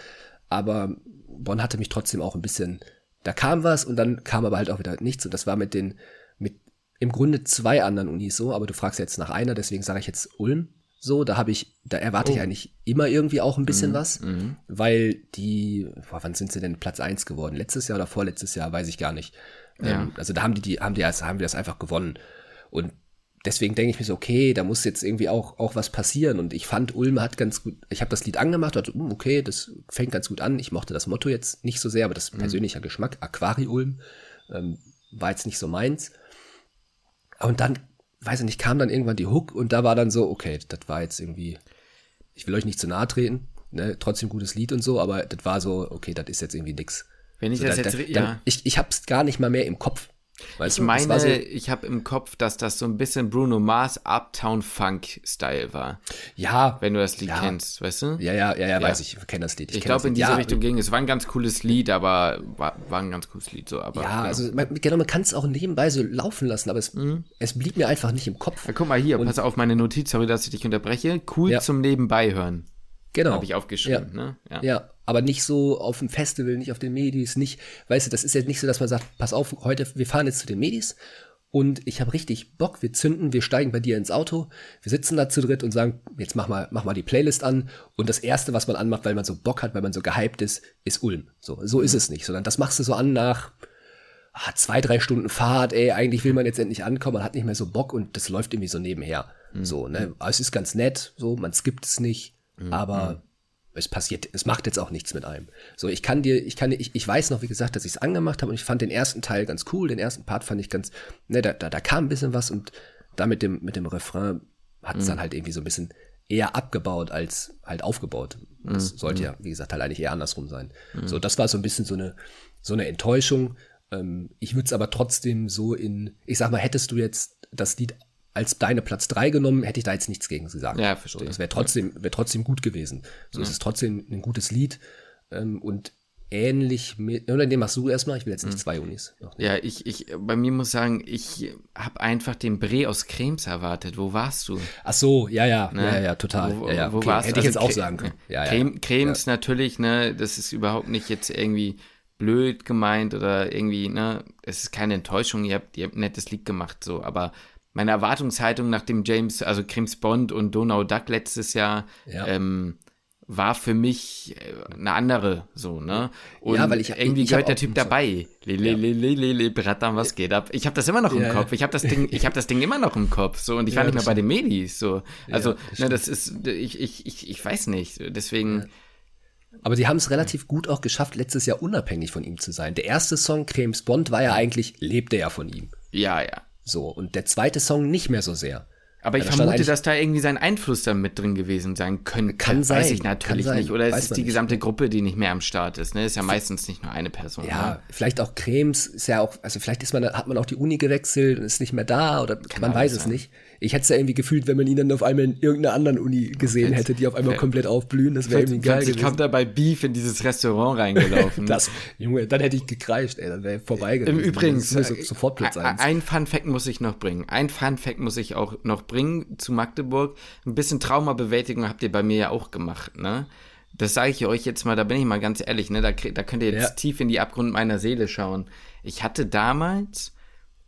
aber Bonn hatte mich trotzdem auch ein bisschen. Da kam was und dann kam aber halt auch wieder nichts und das war mit den mit im Grunde zwei anderen Unis so, aber du fragst jetzt nach einer, deswegen sage ich jetzt Ulm. So, da habe ich, da erwarte oh. ich eigentlich immer irgendwie auch ein bisschen mhm. was, mhm. weil die, boah, wann sind sie denn Platz eins geworden? Letztes Jahr oder vorletztes Jahr, weiß ich gar nicht. Ja. Ähm, also da haben die, die, haben die, also haben wir das einfach gewonnen. Und deswegen denke ich mir so, okay, da muss jetzt irgendwie auch, auch was passieren. Und ich fand, Ulm hat ganz gut, ich habe das Lied angemacht, dachte, uh, okay, das fängt ganz gut an. Ich mochte das Motto jetzt nicht so sehr, aber das mhm. persönlicher Geschmack, Aquari-Ulm, ähm, war jetzt nicht so meins. Und dann, weiß ich nicht, kam dann irgendwann die Hook und da war dann so, okay, das war jetzt irgendwie, ich will euch nicht zu nahe treten, ne, trotzdem gutes Lied und so, aber das war so, okay, das ist jetzt irgendwie nix. Wenn ich so, das da, jetzt, da, ja. ich, ich hab's gar nicht mal mehr im Kopf. Weißt ich du? meine, so, ich habe im Kopf, dass das so ein bisschen Bruno Mars Uptown Funk Style war. Ja. Wenn du das Lied ja. kennst, weißt du? Ja, ja, ja, ja, weiß ich. Ich kenne das Lied. Ich, ich glaube, in diese ja. Richtung ging es. War ein ganz cooles Lied, aber war, war ein ganz cooles Lied so. Aber, ja, genau. also man, genau, man kann es auch nebenbei so laufen lassen, aber es, mhm. es blieb mir einfach nicht im Kopf. Ja, guck mal hier, Und, pass auf meine Notiz, sorry, dass ich dich unterbreche. Cool zum Nebenbei hören. Genau. Habe ich aufgeschrieben, ne? Ja. ja, aber nicht so auf dem Festival, nicht auf den Medis, nicht, weißt du, das ist jetzt nicht so, dass man sagt, pass auf, heute, wir fahren jetzt zu den Medis und ich habe richtig Bock, wir zünden, wir steigen bei dir ins Auto, wir sitzen da zu dritt und sagen, jetzt mach mal, mach mal die Playlist an und das erste, was man anmacht, weil man so Bock hat, weil man so gehypt ist, ist Ulm. So, so ist mhm. es nicht, sondern das machst du so an nach, ah, zwei, drei Stunden Fahrt, ey, eigentlich will man jetzt endlich ankommen, man hat nicht mehr so Bock und das läuft irgendwie so nebenher. Mhm. So, ne? Es ist ganz nett, so, man skippt es nicht, mhm. aber mhm. Es passiert, es macht jetzt auch nichts mit einem. So, ich kann dir, ich kann dir, ich, ich weiß noch, wie gesagt, dass ich es angemacht habe und ich fand den ersten Teil ganz cool, den ersten Part fand ich ganz, ne, da, da, da kam ein bisschen was und da mit dem, mit dem Refrain hat es mhm. dann halt irgendwie so ein bisschen eher abgebaut als halt aufgebaut. Das mhm. sollte ja, wie gesagt, halt eigentlich eher andersrum sein. Mhm. So, das war so ein bisschen so eine, so eine Enttäuschung. Ähm, ich würde es aber trotzdem so in, ich sag mal, hättest du jetzt das Lied als deine Platz 3 genommen, hätte ich da jetzt nichts gegen gesagt. Ja, verstehe. So, das wäre trotzdem, wäre trotzdem gut gewesen. So, es ist trotzdem ein gutes Lied. Ähm, und ähnlich mit, oder den machst du erstmal, ich will jetzt nicht mhm. zwei Unis. Ja, ich, ich, bei mir muss sagen, ich habe einfach den Bre aus Krems erwartet. Wo warst du? Ach so, ja, ja, ne? ja, ja, total. Wo, ja, ja. wo okay. warst Hätte ich jetzt auch sagen können. Ja, ja. Cremes natürlich, ne, das ist überhaupt nicht jetzt irgendwie blöd gemeint oder irgendwie, ne, es ist keine Enttäuschung, ihr habt, ihr habt ein nettes Lied gemacht, so, aber meine Erwartungshaltung nach dem James, also Creams Bond und Donau Duck letztes Jahr, ja. ähm, war für mich äh, eine andere, so, ne? Und ja, weil ich, irgendwie ich gehört der Typ dabei. Lele, lele, lele, Bratam, was geht ab? Ich habe das immer noch im ja, Kopf. Ich habe das Ding, ich habe das Ding immer noch im Kopf, so, und ich war nicht mehr bei den Medis, so. Also, das, ne, das ist, ich, ich, ich, ich weiß nicht, deswegen. Aber die haben es relativ gut auch geschafft, letztes Jahr unabhängig von ihm zu sein. Der erste Song, Cremes Bond, war ja eigentlich, lebte er von ihm. Ja, ja. So, und der zweite Song nicht mehr so sehr. Aber ich ja, vermute, dass da irgendwie sein Einfluss da mit drin gewesen sein könnte. Kann sein. Weiß ich natürlich nicht. Oder es ist die gesamte nicht. Gruppe, die nicht mehr am Start ist. Ne? Ist ja meistens nicht nur eine Person. Ja, ne? vielleicht auch Cremes ist ja auch, also vielleicht ist man, hat man auch die Uni gewechselt und ist nicht mehr da oder Kann man weiß sein. es nicht. Ich hätte es ja irgendwie gefühlt, wenn man ihn dann auf einmal in irgendeiner anderen Uni gesehen hätte, die auf einmal komplett aufblühen. Das wäre irgendwie geil. Ich kommt da bei Beef in dieses Restaurant reingelaufen. (laughs) das, Junge, dann hätte ich gekreischt, ey, dann wäre vorbei gewesen. Übrigens, so, sofort Platz ein, ein Fun Fact muss ich noch bringen. Ein Fun Fact muss ich auch noch bringen zu Magdeburg. Ein bisschen Traumabewältigung habt ihr bei mir ja auch gemacht, ne? Das sage ich euch jetzt mal, da bin ich mal ganz ehrlich, ne? Da, da könnt ihr jetzt ja. tief in die Abgrund meiner Seele schauen. Ich hatte damals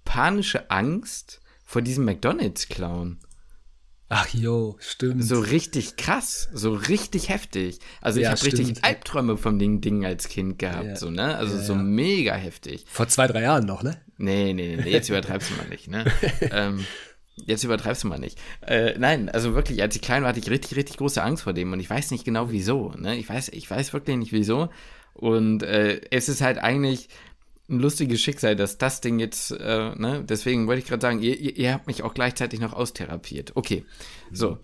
panische Angst, vor diesem McDonalds-Clown. Ach jo, stimmt. So richtig krass, so richtig heftig. Also ja, ich habe richtig Albträume von den Dingen als Kind gehabt, ja. so, ne? Also ja, so mega heftig. Vor zwei, drei Jahren noch, ne? Nee, nee, nee, jetzt übertreibst du mal nicht, ne? (laughs) ähm, jetzt übertreibst du mal nicht. Äh, nein, also wirklich, als ich klein war, hatte ich richtig, richtig große Angst vor dem und ich weiß nicht genau wieso, ne? Ich weiß, ich weiß wirklich nicht wieso. Und äh, es ist halt eigentlich ein lustiges Schicksal, dass das Ding jetzt, äh, ne, deswegen wollte ich gerade sagen, ihr, ihr, habt mich auch gleichzeitig noch austherapiert. Okay, so.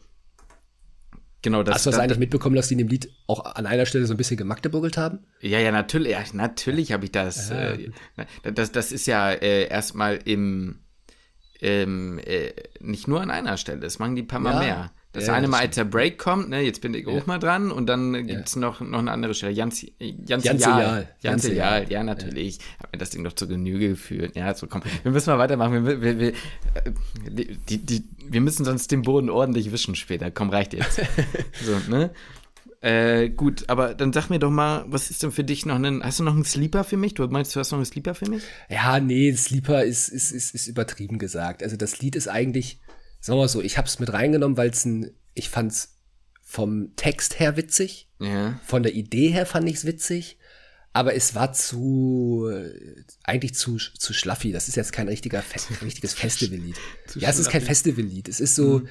Genau, das, Hast du das, das eigentlich mitbekommen, dass die in dem Lied auch an einer Stelle so ein bisschen gemacktebuggelt haben? Ja, ja, natürlich, ja, natürlich habe ich das. Ja. Äh, das. Das ist ja äh, erstmal im, im äh, nicht nur an einer Stelle, das machen die ein paar Mal ja. mehr. Das ja, eine Mal, als der Break kommt, ne, jetzt bin ich auch mal dran und dann gibt es noch, noch eine andere Stelle. Jans, Jans, Jans Jahl. Jans Jahl, ja, natürlich. Ja. Hab mir das Ding doch zur Genüge geführt. Ja, so komm. Wir müssen mal weitermachen. Wir, wir, wir, äh, die, die, wir müssen sonst den Boden ordentlich wischen später. Komm, reicht jetzt. (laughs) so, ne? Äh, gut, aber dann sag mir doch mal, was ist denn für dich noch ein, hast du noch einen Sleeper für mich? Du meinst, du hast noch einen Sleeper für mich? Ja, nee, Sleeper ist, ist, ist, ist übertrieben gesagt. Also das Lied ist eigentlich, sagen wir mal so, ich habe es mit reingenommen, weil es ein, ich fand's vom Text her witzig, ja. von der Idee her fand ich's witzig, aber es war zu, eigentlich zu, zu schlaffi. Das ist jetzt kein richtiger, (laughs) richtiges Festivallied. ja, es ist kein Festivallied. Es ist so, mhm.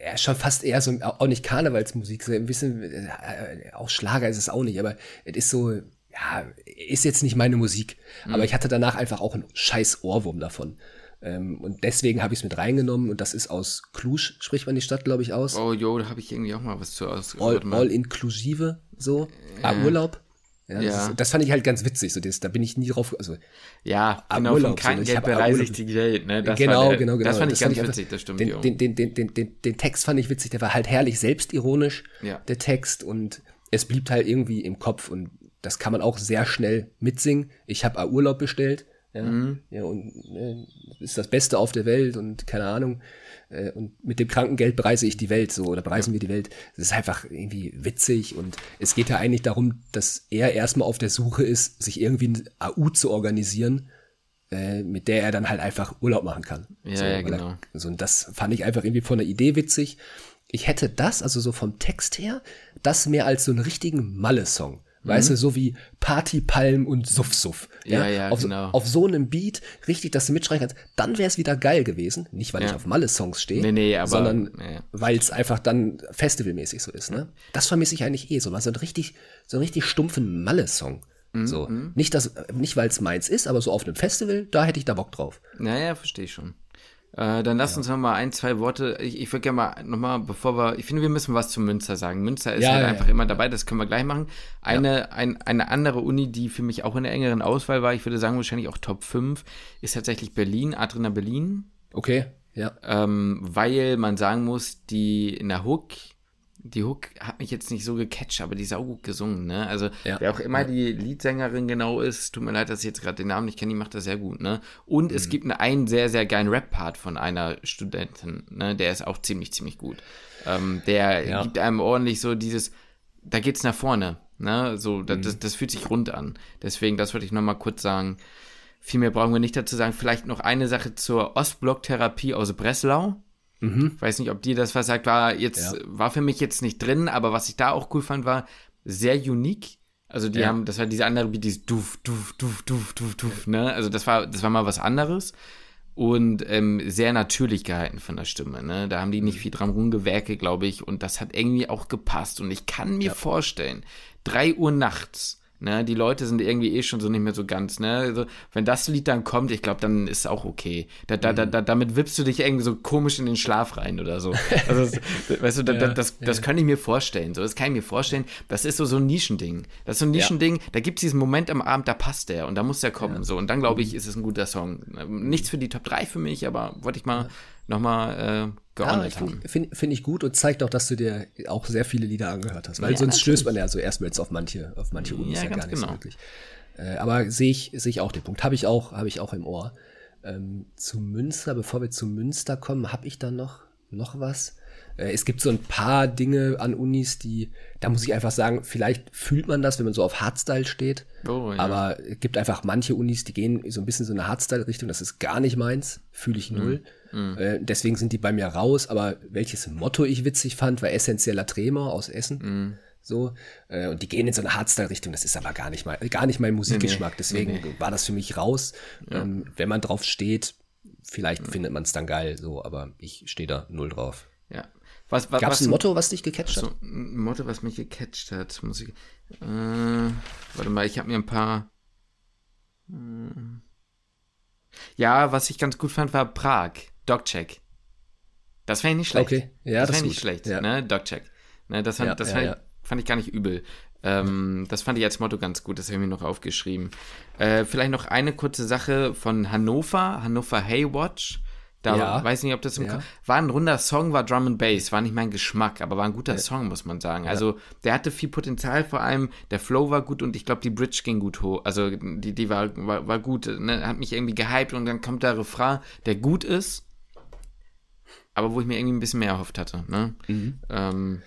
ja, schon fast eher so, auch nicht Karnevalsmusik, so ein bisschen, äh, auch Schlager ist es auch nicht, aber es ist so, ja, ist jetzt nicht meine Musik. Mhm. Aber ich hatte danach einfach auch einen scheiß Ohrwurm davon. Ähm, und deswegen habe ich es mit reingenommen und das ist aus Cluj, spricht man die Stadt, glaube ich, aus. Oh jo, da habe ich irgendwie auch mal was zu aus. All, all inklusive, so. Äh, ah, Urlaub. Ja, ja. Das, ist, das, fand ich halt ganz witzig. So, das, da bin ich nie drauf. Also, ja, genau, Urlaub, vom Krankengeld so, bereise ich die Welt. Ne? Das genau, der, genau, genau. Das fand ich das ganz fand witzig, das stimmt. Den, den, den, den, den, den Text fand ich witzig. Der war halt herrlich selbstironisch, ja. der Text. Und es blieb halt irgendwie im Kopf. Und das kann man auch sehr schnell mitsingen. Ich habe Urlaub bestellt. Ja, mhm. ja und äh, ist das Beste auf der Welt und keine Ahnung. Äh, und mit dem Krankengeld bereise ich die Welt so oder bereisen ja. wir die Welt. Das ist einfach irgendwie witzig und es geht ja eigentlich darum, dass er erstmal auf der Suche ist, sich irgendwie ein AU zu organisieren, äh, mit der er dann halt einfach Urlaub machen kann. Ja, so, ja genau. so, und das fand ich einfach irgendwie von der Idee witzig. Ich hätte das, also so vom Text her, das mehr als so einen richtigen Malle-Song Weißt du, so wie Partypalm und Suff Suff. Ja, ja, auf, genau. Auf so einem Beat, richtig, dass du mitschreien kannst, dann wäre es wieder geil gewesen. Nicht, weil Ja. ich auf Malle-Songs stehe, Nee, nee, sondern ja. weil es einfach dann festivalmäßig so ist. Ne? Das vermisse ich eigentlich eh so. Mal so einen richtig, so einen richtig stumpfen Malle-Song. Mhm, So. Nicht, dass, nicht weil es meins ist, aber so auf einem Festival, da hätte ich da Bock drauf. Naja, verstehe ich schon. Äh, dann lass uns noch mal ein, zwei Worte. Ich, ich würde gerne mal noch mal, bevor wir, ich finde, wir müssen was zu Münster sagen. Münster ist Ja, halt ja, einfach ja. immer dabei, das können wir gleich machen. Eine, ein, eine andere Uni, die für mich auch in der engeren Auswahl war, ich würde sagen wahrscheinlich auch Top 5, ist tatsächlich Berlin, Adrena Berlin. Okay, ja. Ähm, weil man sagen muss, die in der Hook, die Hook hat mich jetzt nicht so gecatcht, aber die ist auch gut gesungen, ne? Also, Ja. wer auch immer die Leadsängerin genau ist, tut mir leid, dass ich jetzt gerade den Namen nicht kenne, die macht das sehr gut, ne? Und Mhm. es gibt einen, einen sehr, sehr geilen Rap-Part von einer Studentin, ne? Der ist auch ziemlich, ziemlich gut. Ähm, der Ja. gibt einem ordentlich so dieses, da geht's nach vorne, ne? So, das, Mhm. das, das fühlt sich rund an. Deswegen, das wollte ich noch mal kurz sagen. Viel mehr brauchen wir nicht dazu sagen. Vielleicht noch eine Sache zur Ostblock-Therapie aus Breslau. Weiß nicht, ob dir das was sagt, war jetzt, Ja. war für mich jetzt nicht drin, aber was ich da auch cool fand, war sehr unique. Also die Ja. haben, das war diese andere Beat, dieses Duf, Duf, Duf, Duf, Duf, Duf, ne? Also das war, das war mal was anderes und ähm, sehr natürlich gehalten von der Stimme, ne? Da haben die Mhm. nicht viel dran rumgewerkelt, glaube ich, und das hat irgendwie auch gepasst. Und ich kann mir vorstellen, drei Uhr nachts, ne? Die Leute sind irgendwie eh schon so nicht mehr so ganz, ne? Also, wenn das Lied dann kommt, ich glaube, dann ist auch okay. Da, da, Mhm. da, da, damit wippst du dich irgendwie so komisch in den Schlaf rein oder so. Also, das, (laughs) weißt du, da, Ja, das, das ja. kann ich mir vorstellen. So, das kann ich mir vorstellen. Das ist so, so ein Nischending. Das ist so ein Nischending, da gibt es diesen Moment am Abend, da passt der und da muss der kommen. So, und dann glaube ich, ist es ein guter Song. Nichts für die Top 3 für mich, aber wollte ich mal nochmal äh, Ja, geordnet ich haben. finde find, ich gut und zeigt auch, dass du dir auch sehr viele Lieder angehört hast. Weil Ja, sonst natürlich. stößt man ja so erstmal jetzt auf manche, auf manche Unis Ja, ja, gar nicht genau. so wirklich. Äh, aber sehe ich, sehe ich auch den Punkt. Habe ich auch, habe ich auch im Ohr. Ähm, zu Münster, bevor wir zu Münster kommen, habe ich dann noch, noch was? Äh, es gibt so ein paar Dinge an Unis, die, da muss ich einfach sagen, vielleicht fühlt man das, wenn man so auf Hardstyle steht. Oh, ja. Aber es gibt einfach manche Unis, die gehen so ein bisschen so eine Hardstyle-Richtung. Das ist gar nicht meins, fühle ich null. Äh, deswegen sind die bei mir raus. Aber welches Motto ich witzig fand, war essentieller Tremor aus Essen. So, äh, und die gehen in so eine Hardstyle-Richtung, das ist aber gar nicht, mal, gar nicht mein Musikgeschmack. Deswegen war das für mich raus. Ähm, wenn man drauf steht, vielleicht findet man es dann geil, so, aber ich stehe da null drauf. Ja. Was, was, Gab es ein Motto, was dich gecatcht hat? So, ein Motto, was mich gecatcht hat, muss ich. Äh, warte mal, ich habe mir ein paar. Hm. Ja, was ich ganz gut fand, war Prag. Dogcheck. Das fand ich nicht schlecht. Okay, ja, das das fand ich ist nicht gut. schlecht, Ja. ne? Dogcheck. Ne, das fand, Ja, das ja, ja. Ich, fand ich gar nicht übel. Ähm, das fand ich als Motto ganz gut, das habe ich mir noch aufgeschrieben. Äh, vielleicht noch eine kurze Sache von Hannover, Hannover Haywatch. Da Ja. weiß nicht, ob das im Ja. War ein runder Song, war Drum and Bass, war nicht mein Geschmack, aber war ein guter Song, muss man sagen. Also der hatte viel Potenzial, vor allem der Flow war gut und ich glaube die Bridge ging gut hoch. Also die, die war, war, war gut, ne? hat mich irgendwie gehypt und dann kommt der Refrain, der gut ist, aber wo ich mir irgendwie ein bisschen mehr erhofft hatte. Ne? Ähm,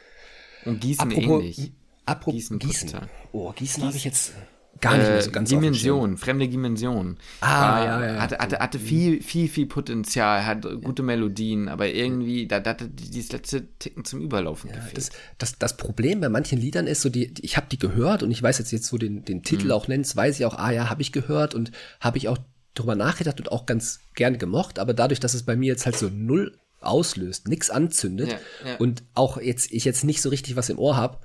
und Gießen ähnlich. apropos Gießen Gießen. Oh, Gießen habe ich jetzt gar nicht mehr so Äh, ganz. Dimension, fremde Dimension. Ah, War- ja, ja, ja. Hatte, hatte, hatte viel, viel, viel Potenzial, hat gute Melodien, aber irgendwie, da, da hatte dieses letzte Ticken zum Überlaufen gefehlt. Das, das, das Problem bei manchen Liedern ist so, die, ich habe die gehört und ich weiß jetzt jetzt, wo den, den Titel Mhm. auch nennst, weiß ich auch, ah ja, habe ich gehört und habe ich auch drüber nachgedacht und auch ganz gern gemocht, aber dadurch, dass es bei mir jetzt halt so null auslöst, nix anzündet Ja, ja. und auch jetzt ich jetzt nicht so richtig was im Ohr habe,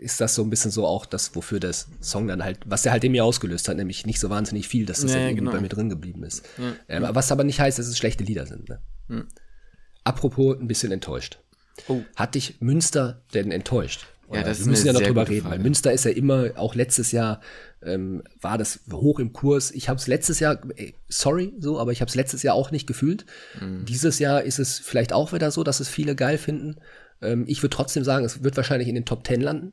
ist das so ein bisschen so auch das, wofür das Song dann halt, was der halt in mir ausgelöst hat, nämlich nicht so wahnsinnig viel, dass das Ja, irgendwie genau. bei mir drin geblieben ist. Ähm, was aber nicht heißt, dass es schlechte Lieder sind. Ne? Apropos ein bisschen enttäuscht. Oh. Hat dich Münster denn enttäuscht? Ja, das wir müssen ja noch sehr drüber gute reden, Frage. weil Münster ist ja immer, auch letztes Jahr ähm, war das hoch im Kurs. Ich habe es letztes Jahr, ey, sorry so, aber ich habe es letztes Jahr auch nicht gefühlt. Mhm. Dieses Jahr ist es vielleicht auch wieder so, dass es viele geil finden. Ähm, ich würde trotzdem sagen, es wird wahrscheinlich in den Top Ten landen.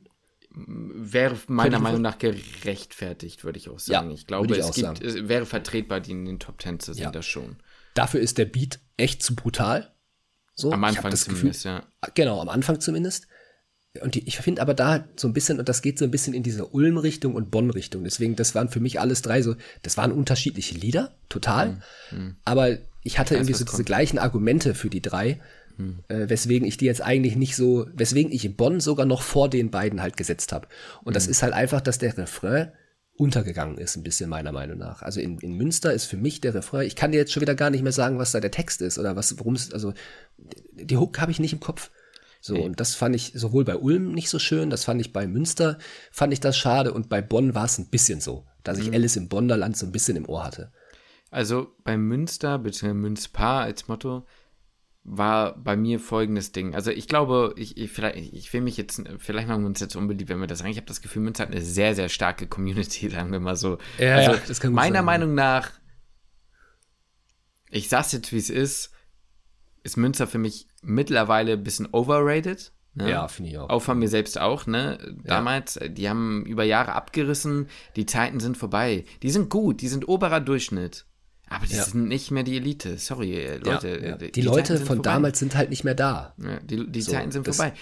Wäre meiner Meinung nach gerechtfertigt, würde ich auch sagen. Ja, ich glaube, ich es gibt, es wäre vertretbar, die in den Top Ten zu sehen, Ja. das schon. Dafür ist der Beat echt zu brutal. So, Am Anfang zumindest, ja. Genau, am Anfang zumindest. Und die, ich finde aber da so ein bisschen, und das geht so ein bisschen in diese Ulm-Richtung und Bonn-Richtung. Deswegen, das waren für mich alles drei so, das waren unterschiedliche Lieder, total. Aber ich hatte irgendwie was so diese kommt. gleichen Argumente für die drei. hm. äh, weswegen ich die jetzt eigentlich nicht so, weswegen ich Bonn sogar noch vor den beiden halt gesetzt habe. Und hm. das ist halt einfach, dass der Refrain untergegangen ist, ein bisschen meiner Meinung nach. Also in, in Münster ist für mich der Refrain, ich kann dir jetzt schon wieder gar nicht mehr sagen, was da der Text ist oder was, worum es, also die Hook habe ich nicht im Kopf. So, und das fand ich sowohl bei Ulm nicht so schön, das fand ich bei Münster, fand ich das schade und bei Bonn war es ein bisschen so, dass ich mhm. Alice im Bonderland so ein bisschen im Ohr hatte. Also bei Münster, bzw. Münzpaar als Motto, war bei mir folgendes Ding. Also ich glaube, ich, ich, vielleicht, ich will mich jetzt, vielleicht machen wir uns jetzt unbeliebt, wenn wir das sagen. Ich habe das Gefühl, Münster hat eine sehr, sehr starke Community, (laughs) sagen wir mal so. Ja, also ja, das kann meiner sein, Meinung nach, ich sag's jetzt, wie es ist, ist Münster für mich mittlerweile ein bisschen overrated. Ne? Ja, finde ich auch. Auch von mir selbst auch, ne? Damals, ja. die haben über Jahre abgerissen, die Zeiten sind vorbei. Die sind gut, die sind oberer Durchschnitt. Aber die ja. sind nicht mehr die Elite. Sorry, äh, Leute. Ja, ja. Die, die, Leute von vorbei. damals sind halt nicht mehr da. die die so, Zeiten sind das, vorbei.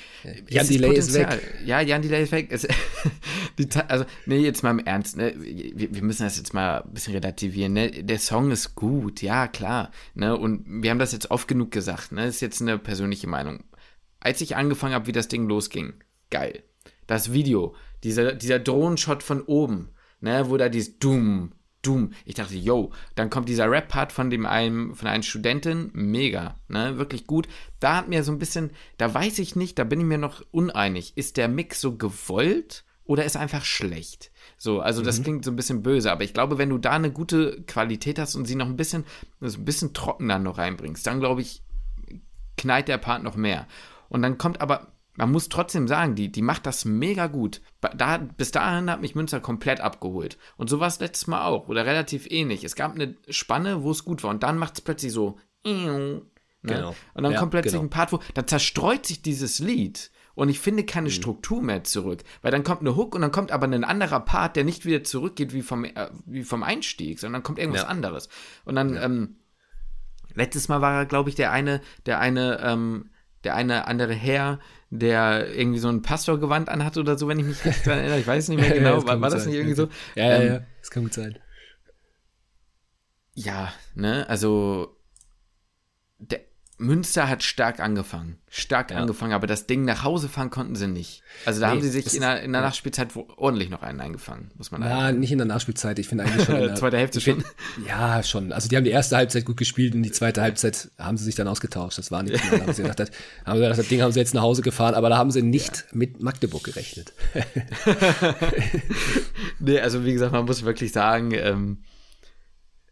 Jan Delay ist weg. Ja, Jan Delay ist weg. (laughs) Also, nee, jetzt mal im Ernst. Ne? Wir, wir, müssen das jetzt mal ein bisschen relativieren. Ne? Der Song ist gut, ja, klar. Ne? Und wir haben das jetzt oft genug gesagt. Ne? Das ist jetzt eine persönliche Meinung. Als ich angefangen habe, wie das Ding losging, geil. Das Video, dieser, dieser Drohnenshot von oben, ne, wo da dieses Dumm, Doom. Ich dachte, yo, dann kommt dieser Rap-Part von dem einem, von einer Studentin, mega, ne, wirklich gut. Da hat mir so ein bisschen, da weiß ich nicht, da bin ich mir noch uneinig. Ist der Mix so gewollt oder ist einfach schlecht? So, also das mhm. klingt so ein bisschen böse, aber ich glaube, wenn du da eine gute Qualität hast und sie noch ein bisschen, so ein bisschen trockener noch reinbringst, dann glaube ich, knallt der Part noch mehr. Und dann kommt aber man muss trotzdem sagen, die, die macht das mega gut. Da, bis dahin hat mich Münster komplett abgeholt. Und so war es letztes Mal auch. Oder relativ ähnlich. Es gab eine Spanne, wo es gut war. Und dann macht es plötzlich so. Ne? Genau. Und dann ja, kommt plötzlich genau. ein Part, wo. Da zerstreut sich dieses Lied. Und ich finde keine mhm. Struktur mehr zurück. Weil dann kommt eine Hook und dann kommt aber ein anderer Part, der nicht wieder zurückgeht wie vom, äh, wie vom Einstieg, sondern dann kommt irgendwas ja. anderes. Und dann, ja. ähm, letztes Mal war er, glaube ich, der eine, der eine, ähm, der eine andere Herr, der irgendwie so ein Pastorgewand anhat oder so, wenn ich mich recht daran erinnere. Ich weiß nicht mehr (laughs) genau. ja, war, war das nicht irgendwie so? Ja, ja, ähm, ja, das kann gut sein. Ja, ne, also der, Münster hat stark angefangen. Stark ja. angefangen, aber das Ding nach Hause fahren konnten sie nicht. Also da nee, haben sie sich in der, in der Nachspielzeit ordentlich noch einen eingefangen, muss man sagen. Ja, nicht in der Nachspielzeit. Ich finde eigentlich schon. In (laughs) der zweite Hälfte schon. ja, schon. Also die haben die erste Halbzeit gut gespielt und die zweite Halbzeit haben sie sich dann ausgetauscht. Das war nicht mehr. (laughs) Da haben sie gedacht, haben gedacht, das Ding haben sie jetzt nach Hause gefahren, aber da haben sie nicht ja. mit Magdeburg gerechnet. (laughs) nee, also wie gesagt, man muss wirklich sagen, ähm,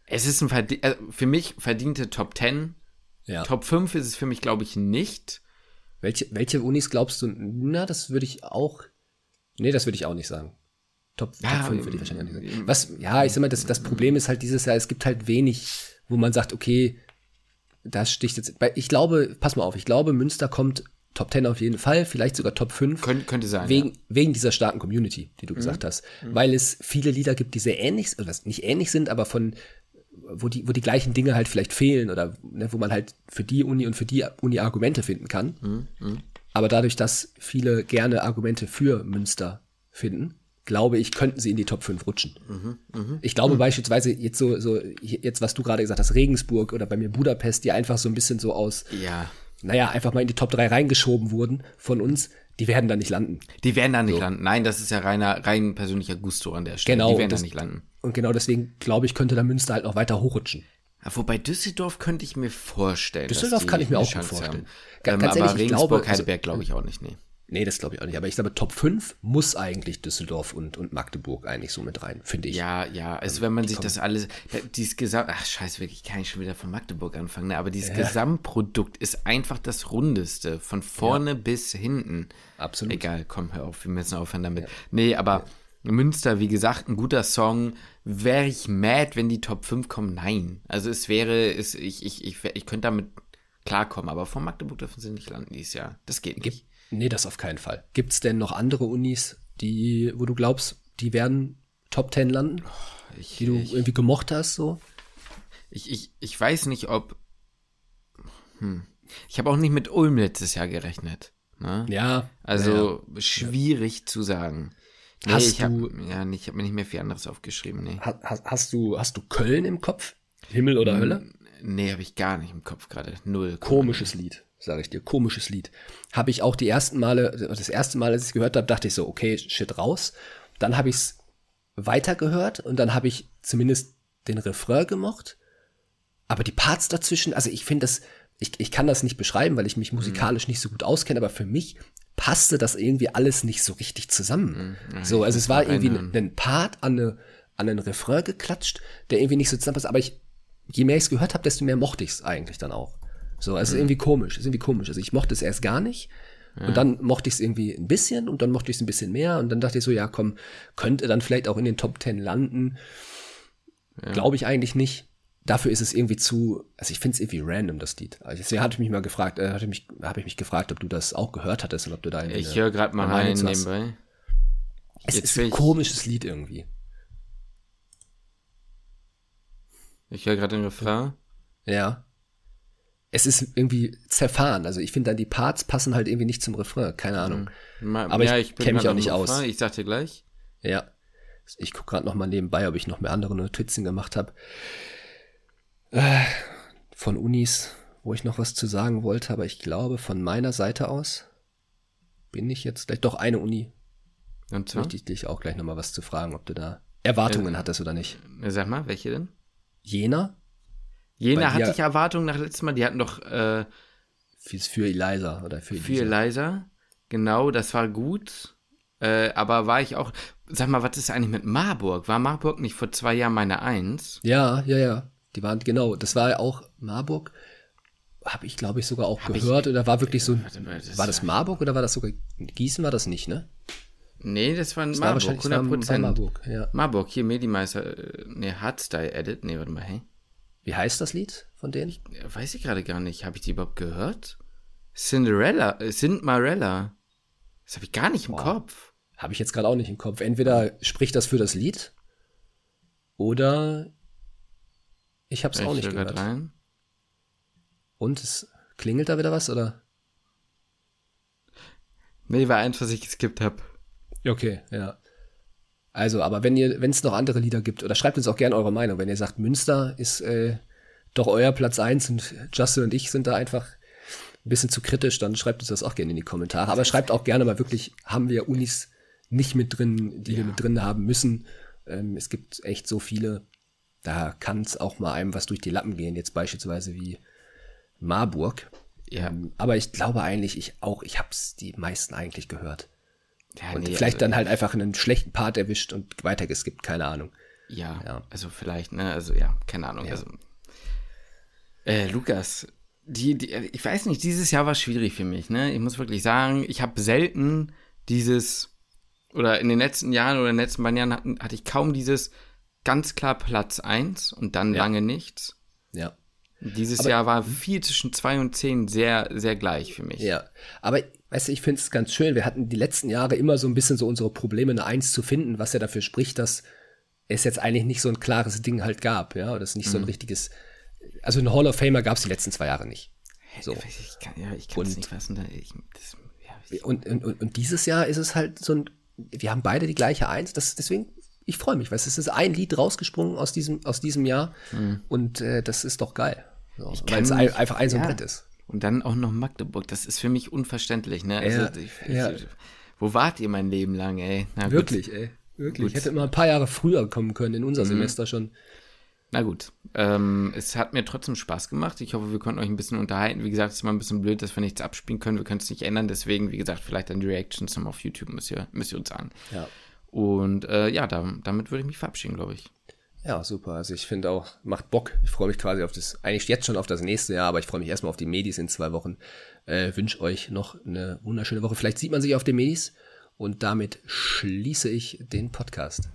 es ist ein Verdi also für mich verdiente Top 10 ja. Top 5 ist es für mich, glaube ich, nicht. Welche, welche Unis glaubst du? Na, das würde ich auch. Nee, das würde ich auch nicht sagen. Top, ja, Top 5 würde ich wahrscheinlich auch nicht sagen. Was, ja, ich sag mal, das, das Problem ist halt dieses Jahr, es gibt halt wenig, wo man sagt, okay, das sticht jetzt. Ich glaube, pass mal auf, ich glaube, Münster kommt Top 10 auf jeden Fall, vielleicht sogar Top 5. Kön könnte sein. Wegen, ja. wegen dieser starken Community, die du mhm. gesagt hast. Mhm. Weil es viele Lieder gibt, die sehr ähnlich, oder nicht ähnlich sind, aber von, wo die, wo die gleichen Dinge halt vielleicht fehlen oder ne, wo man halt für die Uni und für die Uni Argumente finden kann. Mhm, mh. Aber dadurch, dass viele gerne Argumente für Münster finden, glaube ich, könnten sie in die Top 5 rutschen. Mhm, mh. Ich glaube mhm. beispielsweise jetzt so, so, jetzt was du gerade gesagt hast, Regensburg oder bei mir Budapest, die einfach so ein bisschen so aus, ja. naja, einfach mal in die Top 3 reingeschoben wurden von uns, die werden da nicht landen. Die werden da nicht so. landen. Nein, das ist ja reiner, rein persönlicher Gusto an der Stelle. Genau. Die werden das, da nicht landen. Und genau deswegen, glaube ich, könnte da Münster halt noch weiter hochrutschen. Ja, wobei Düsseldorf könnte ich mir vorstellen. Düsseldorf kann ich mir auch Chance vorstellen. Ähm, Ganz aber ehrlich, Regensburg, glaube, Heidelberg glaube ich auch nicht, nee. Nee, das glaube ich auch nicht. Aber ich glaube, Top 5 muss eigentlich Düsseldorf und, und Magdeburg eigentlich so mit rein, finde ich. Ja, ja. Also, ähm, wenn man sich kommen. das alles, dieses Gesamt, ach, scheiße, wirklich, kann ich schon wieder von Magdeburg anfangen, ne? aber dieses ja. Gesamtprodukt ist einfach das Rundeste, von vorne ja. bis hinten. Absolut. Egal, komm, hör auf, wir müssen aufhören damit. Ja. Nee, aber Münster, wie gesagt, ein guter Song. Wäre ich mad, wenn die Top 5 kommen? Nein. Also, es wäre, es, ich, ich, ich, ich könnte damit klarkommen, aber von Magdeburg dürfen sie nicht landen dieses Jahr. Das geht nicht. Nee, das auf keinen Fall. Gibt es denn noch andere Unis, die, wo du glaubst, die werden Top 10 landen? Oh, ich, die du ich, irgendwie gemocht hast, so? Ich, ich, ich weiß nicht, ob. Hm. Ich habe auch nicht mit Ulm letztes Jahr gerechnet. Ne? Ja. Also ja. schwierig ja. zu sagen. Nee, hast ich habe ja, ich hab mir nicht mehr viel anderes aufgeschrieben. Nee. Hast, hast, du, hast du Köln im Kopf? Himmel oder hm, Hölle? Nee, habe ich gar nicht im Kopf gerade. Null. Komisches Lied, sage ich dir. Komisches Lied. Habe ich auch die ersten Male, das erste Mal, als ich es gehört habe, dachte ich so, okay, shit raus. Dann habe ich es weitergehört und dann habe ich zumindest den Refrain gemocht. Aber die Parts dazwischen, also ich finde das, ich, ich kann das nicht beschreiben, weil ich mich musikalisch nicht so gut auskenne, aber für mich passte das irgendwie alles nicht so richtig zusammen. Mhm. So, also es war irgendwie ein, ein Part an, eine, an einen Refrain geklatscht, der irgendwie nicht so zusammenpasst. Aber ich, je mehr ich es gehört habe, desto mehr mochte ich es eigentlich dann auch. So, also mhm. irgendwie komisch, ist irgendwie komisch. Also ich mochte es erst gar nicht. Ja. Und dann mochte ich es irgendwie ein bisschen und dann mochte ich es ein bisschen mehr und dann dachte ich so, ja, komm, könnte dann vielleicht auch in den Top Ten landen. Ja. Glaube ich eigentlich nicht dafür ist es irgendwie zu, also ich finde es irgendwie random, das Lied. Also deswegen hatte ich mich mal gefragt, äh, hatte mich, habe ich mich gefragt, ob du das auch gehört hattest und ob du da Ich höre gerade mal rein nebenbei. Es Jetzt ist ein komisches Lied irgendwie. Ich höre gerade den Refrain. Ja. Es ist irgendwie zerfahren. Also ich finde dann die Parts passen halt irgendwie nicht zum Refrain. Keine Ahnung. Mhm. Aber ja, ich, ich kenne mich auch nicht Refrain. aus. Ich sag dir gleich. Ja. Ich gucke gerade noch mal nebenbei, ob ich noch mehr andere Notizen gemacht habe äh, von Unis, wo ich noch was zu sagen wollte, aber ich glaube, von meiner Seite aus bin ich jetzt gleich doch eine Uni. Und so? Möchte ich dich auch gleich nochmal was zu fragen, ob du da Erwartungen äh, hattest oder nicht. Äh, sag mal, welche denn? Jena? Jena hatte ich Erwartungen nach letztem Mal. Die hatten doch äh, für Eliza oder für Elisa. Für Eliza, genau, das war gut. Äh, aber war ich auch, sag mal, was ist eigentlich mit Marburg? War Marburg nicht vor zwei Jahren meine Eins? Ja, ja, ja. Die waren, genau, das war ja auch Marburg. Habe ich, glaube ich, sogar auch Hab gehört. Ich, oder war wirklich so. Mal, das war das Marburg oder war das sogar. Gießen war das nicht, ne? Nee, das war in das Marburg, war 100%. Marburg, ja. Marburg, hier Medimeister, äh, nee, Hardstyle Edit, nee, warte mal, hey. Wie heißt das Lied von denen? Ich, weiß ich gerade gar nicht. Habe ich die überhaupt gehört? Cinderella, äh, Cinderella. Das habe ich gar nicht im Boah. Kopf. Habe ich jetzt gerade auch nicht im Kopf. Entweder spricht das für das Lied oder ich habe es auch nicht gehört. Rein. Und es klingelt da wieder was oder? Nee, war eins, was ich geskippt habe. Okay, ja. Also, aber wenn ihr, wenn es noch andere Lieder gibt, oder schreibt uns auch gerne eure Meinung, wenn ihr sagt, Münster ist äh, doch euer Platz eins und Justin und ich sind da einfach ein bisschen zu kritisch, dann schreibt uns das auch gerne in die Kommentare. Aber schreibt auch gerne mal wirklich, haben wir Unis nicht mit drin, die ja. wir mit drin haben müssen. Ähm, es gibt echt so viele. Da kann es auch mal einem was durch die Lappen gehen, jetzt beispielsweise wie Marburg. Ja. Ähm, aber ich glaube eigentlich, ich auch, ich habe es die meisten eigentlich gehört. Ja, und nee, vielleicht also, dann halt einfach einen schlechten Part erwischt und weitergeskippt, keine Ahnung. Ja, ja, also vielleicht, ne, also ja, keine Ahnung. Ja. Also, äh, Lukas, die, die, ich weiß nicht, dieses Jahr war schwierig für mich, ne? Ich muss wirklich sagen, ich habe selten dieses, oder in den letzten Jahren oder in den letzten beiden Jahren hatten, hatte ich kaum dieses, ganz klar Platz 1 und dann ja. lange nichts. Ja. Dieses aber, Jahr war viel zwischen 2 und 10 sehr, sehr gleich für mich. Ja, aber weißt du, ich finde es ganz schön. Wir hatten die letzten Jahre immer so ein bisschen so unsere Probleme, eine 1 zu finden, was ja dafür spricht, dass es jetzt eigentlich nicht so ein klares Ding halt gab, ja, oder es nicht mhm. so ein mhm. richtiges, also ein Hall of Famer gab es die letzten zwei Jahre nicht. So. Ich kann ja, ich kann es nicht fassen. Ich, das, ja, und, und, und, dieses Jahr ist es halt so ein, wir haben beide die gleiche Eins, das, deswegen ich freue mich, weil es ist ein Lied rausgesprungen aus diesem, aus diesem Jahr mhm. und äh, das ist doch geil. So, weil es ein, einfach ein so ein ja. Brett ist. Und dann auch noch Magdeburg, das ist für mich unverständlich, ne? Also, ja, ich, ja. Ich, wo wart ihr mein Leben lang, ey? Na, Wirklich, gut. ey. Wirklich. Gut. Ich hätte immer ein paar Jahre früher kommen können, in unser mhm. Semester schon. Na gut, ähm, es hat mir trotzdem Spaß gemacht. Ich hoffe, wir konnten euch ein bisschen unterhalten. Wie gesagt, es ist immer ein bisschen blöd, dass wir nichts abspielen können. Wir können es nicht ändern. Deswegen, wie gesagt, vielleicht dann die Reactions nochmal auf YouTube müsst ihr, müsst ihr uns sagen. Ja. Und äh, ja, da, damit würde ich mich verabschieden, glaube ich. Ja, super. Also ich finde auch, macht Bock. Ich freue mich quasi auf das, eigentlich jetzt schon auf das nächste Jahr, aber ich freue mich erstmal auf die Medis in zwei Wochen. Äh, Wünsche euch noch eine wunderschöne Woche. Vielleicht sieht man sich auf den Medis und damit schließe ich den Podcast.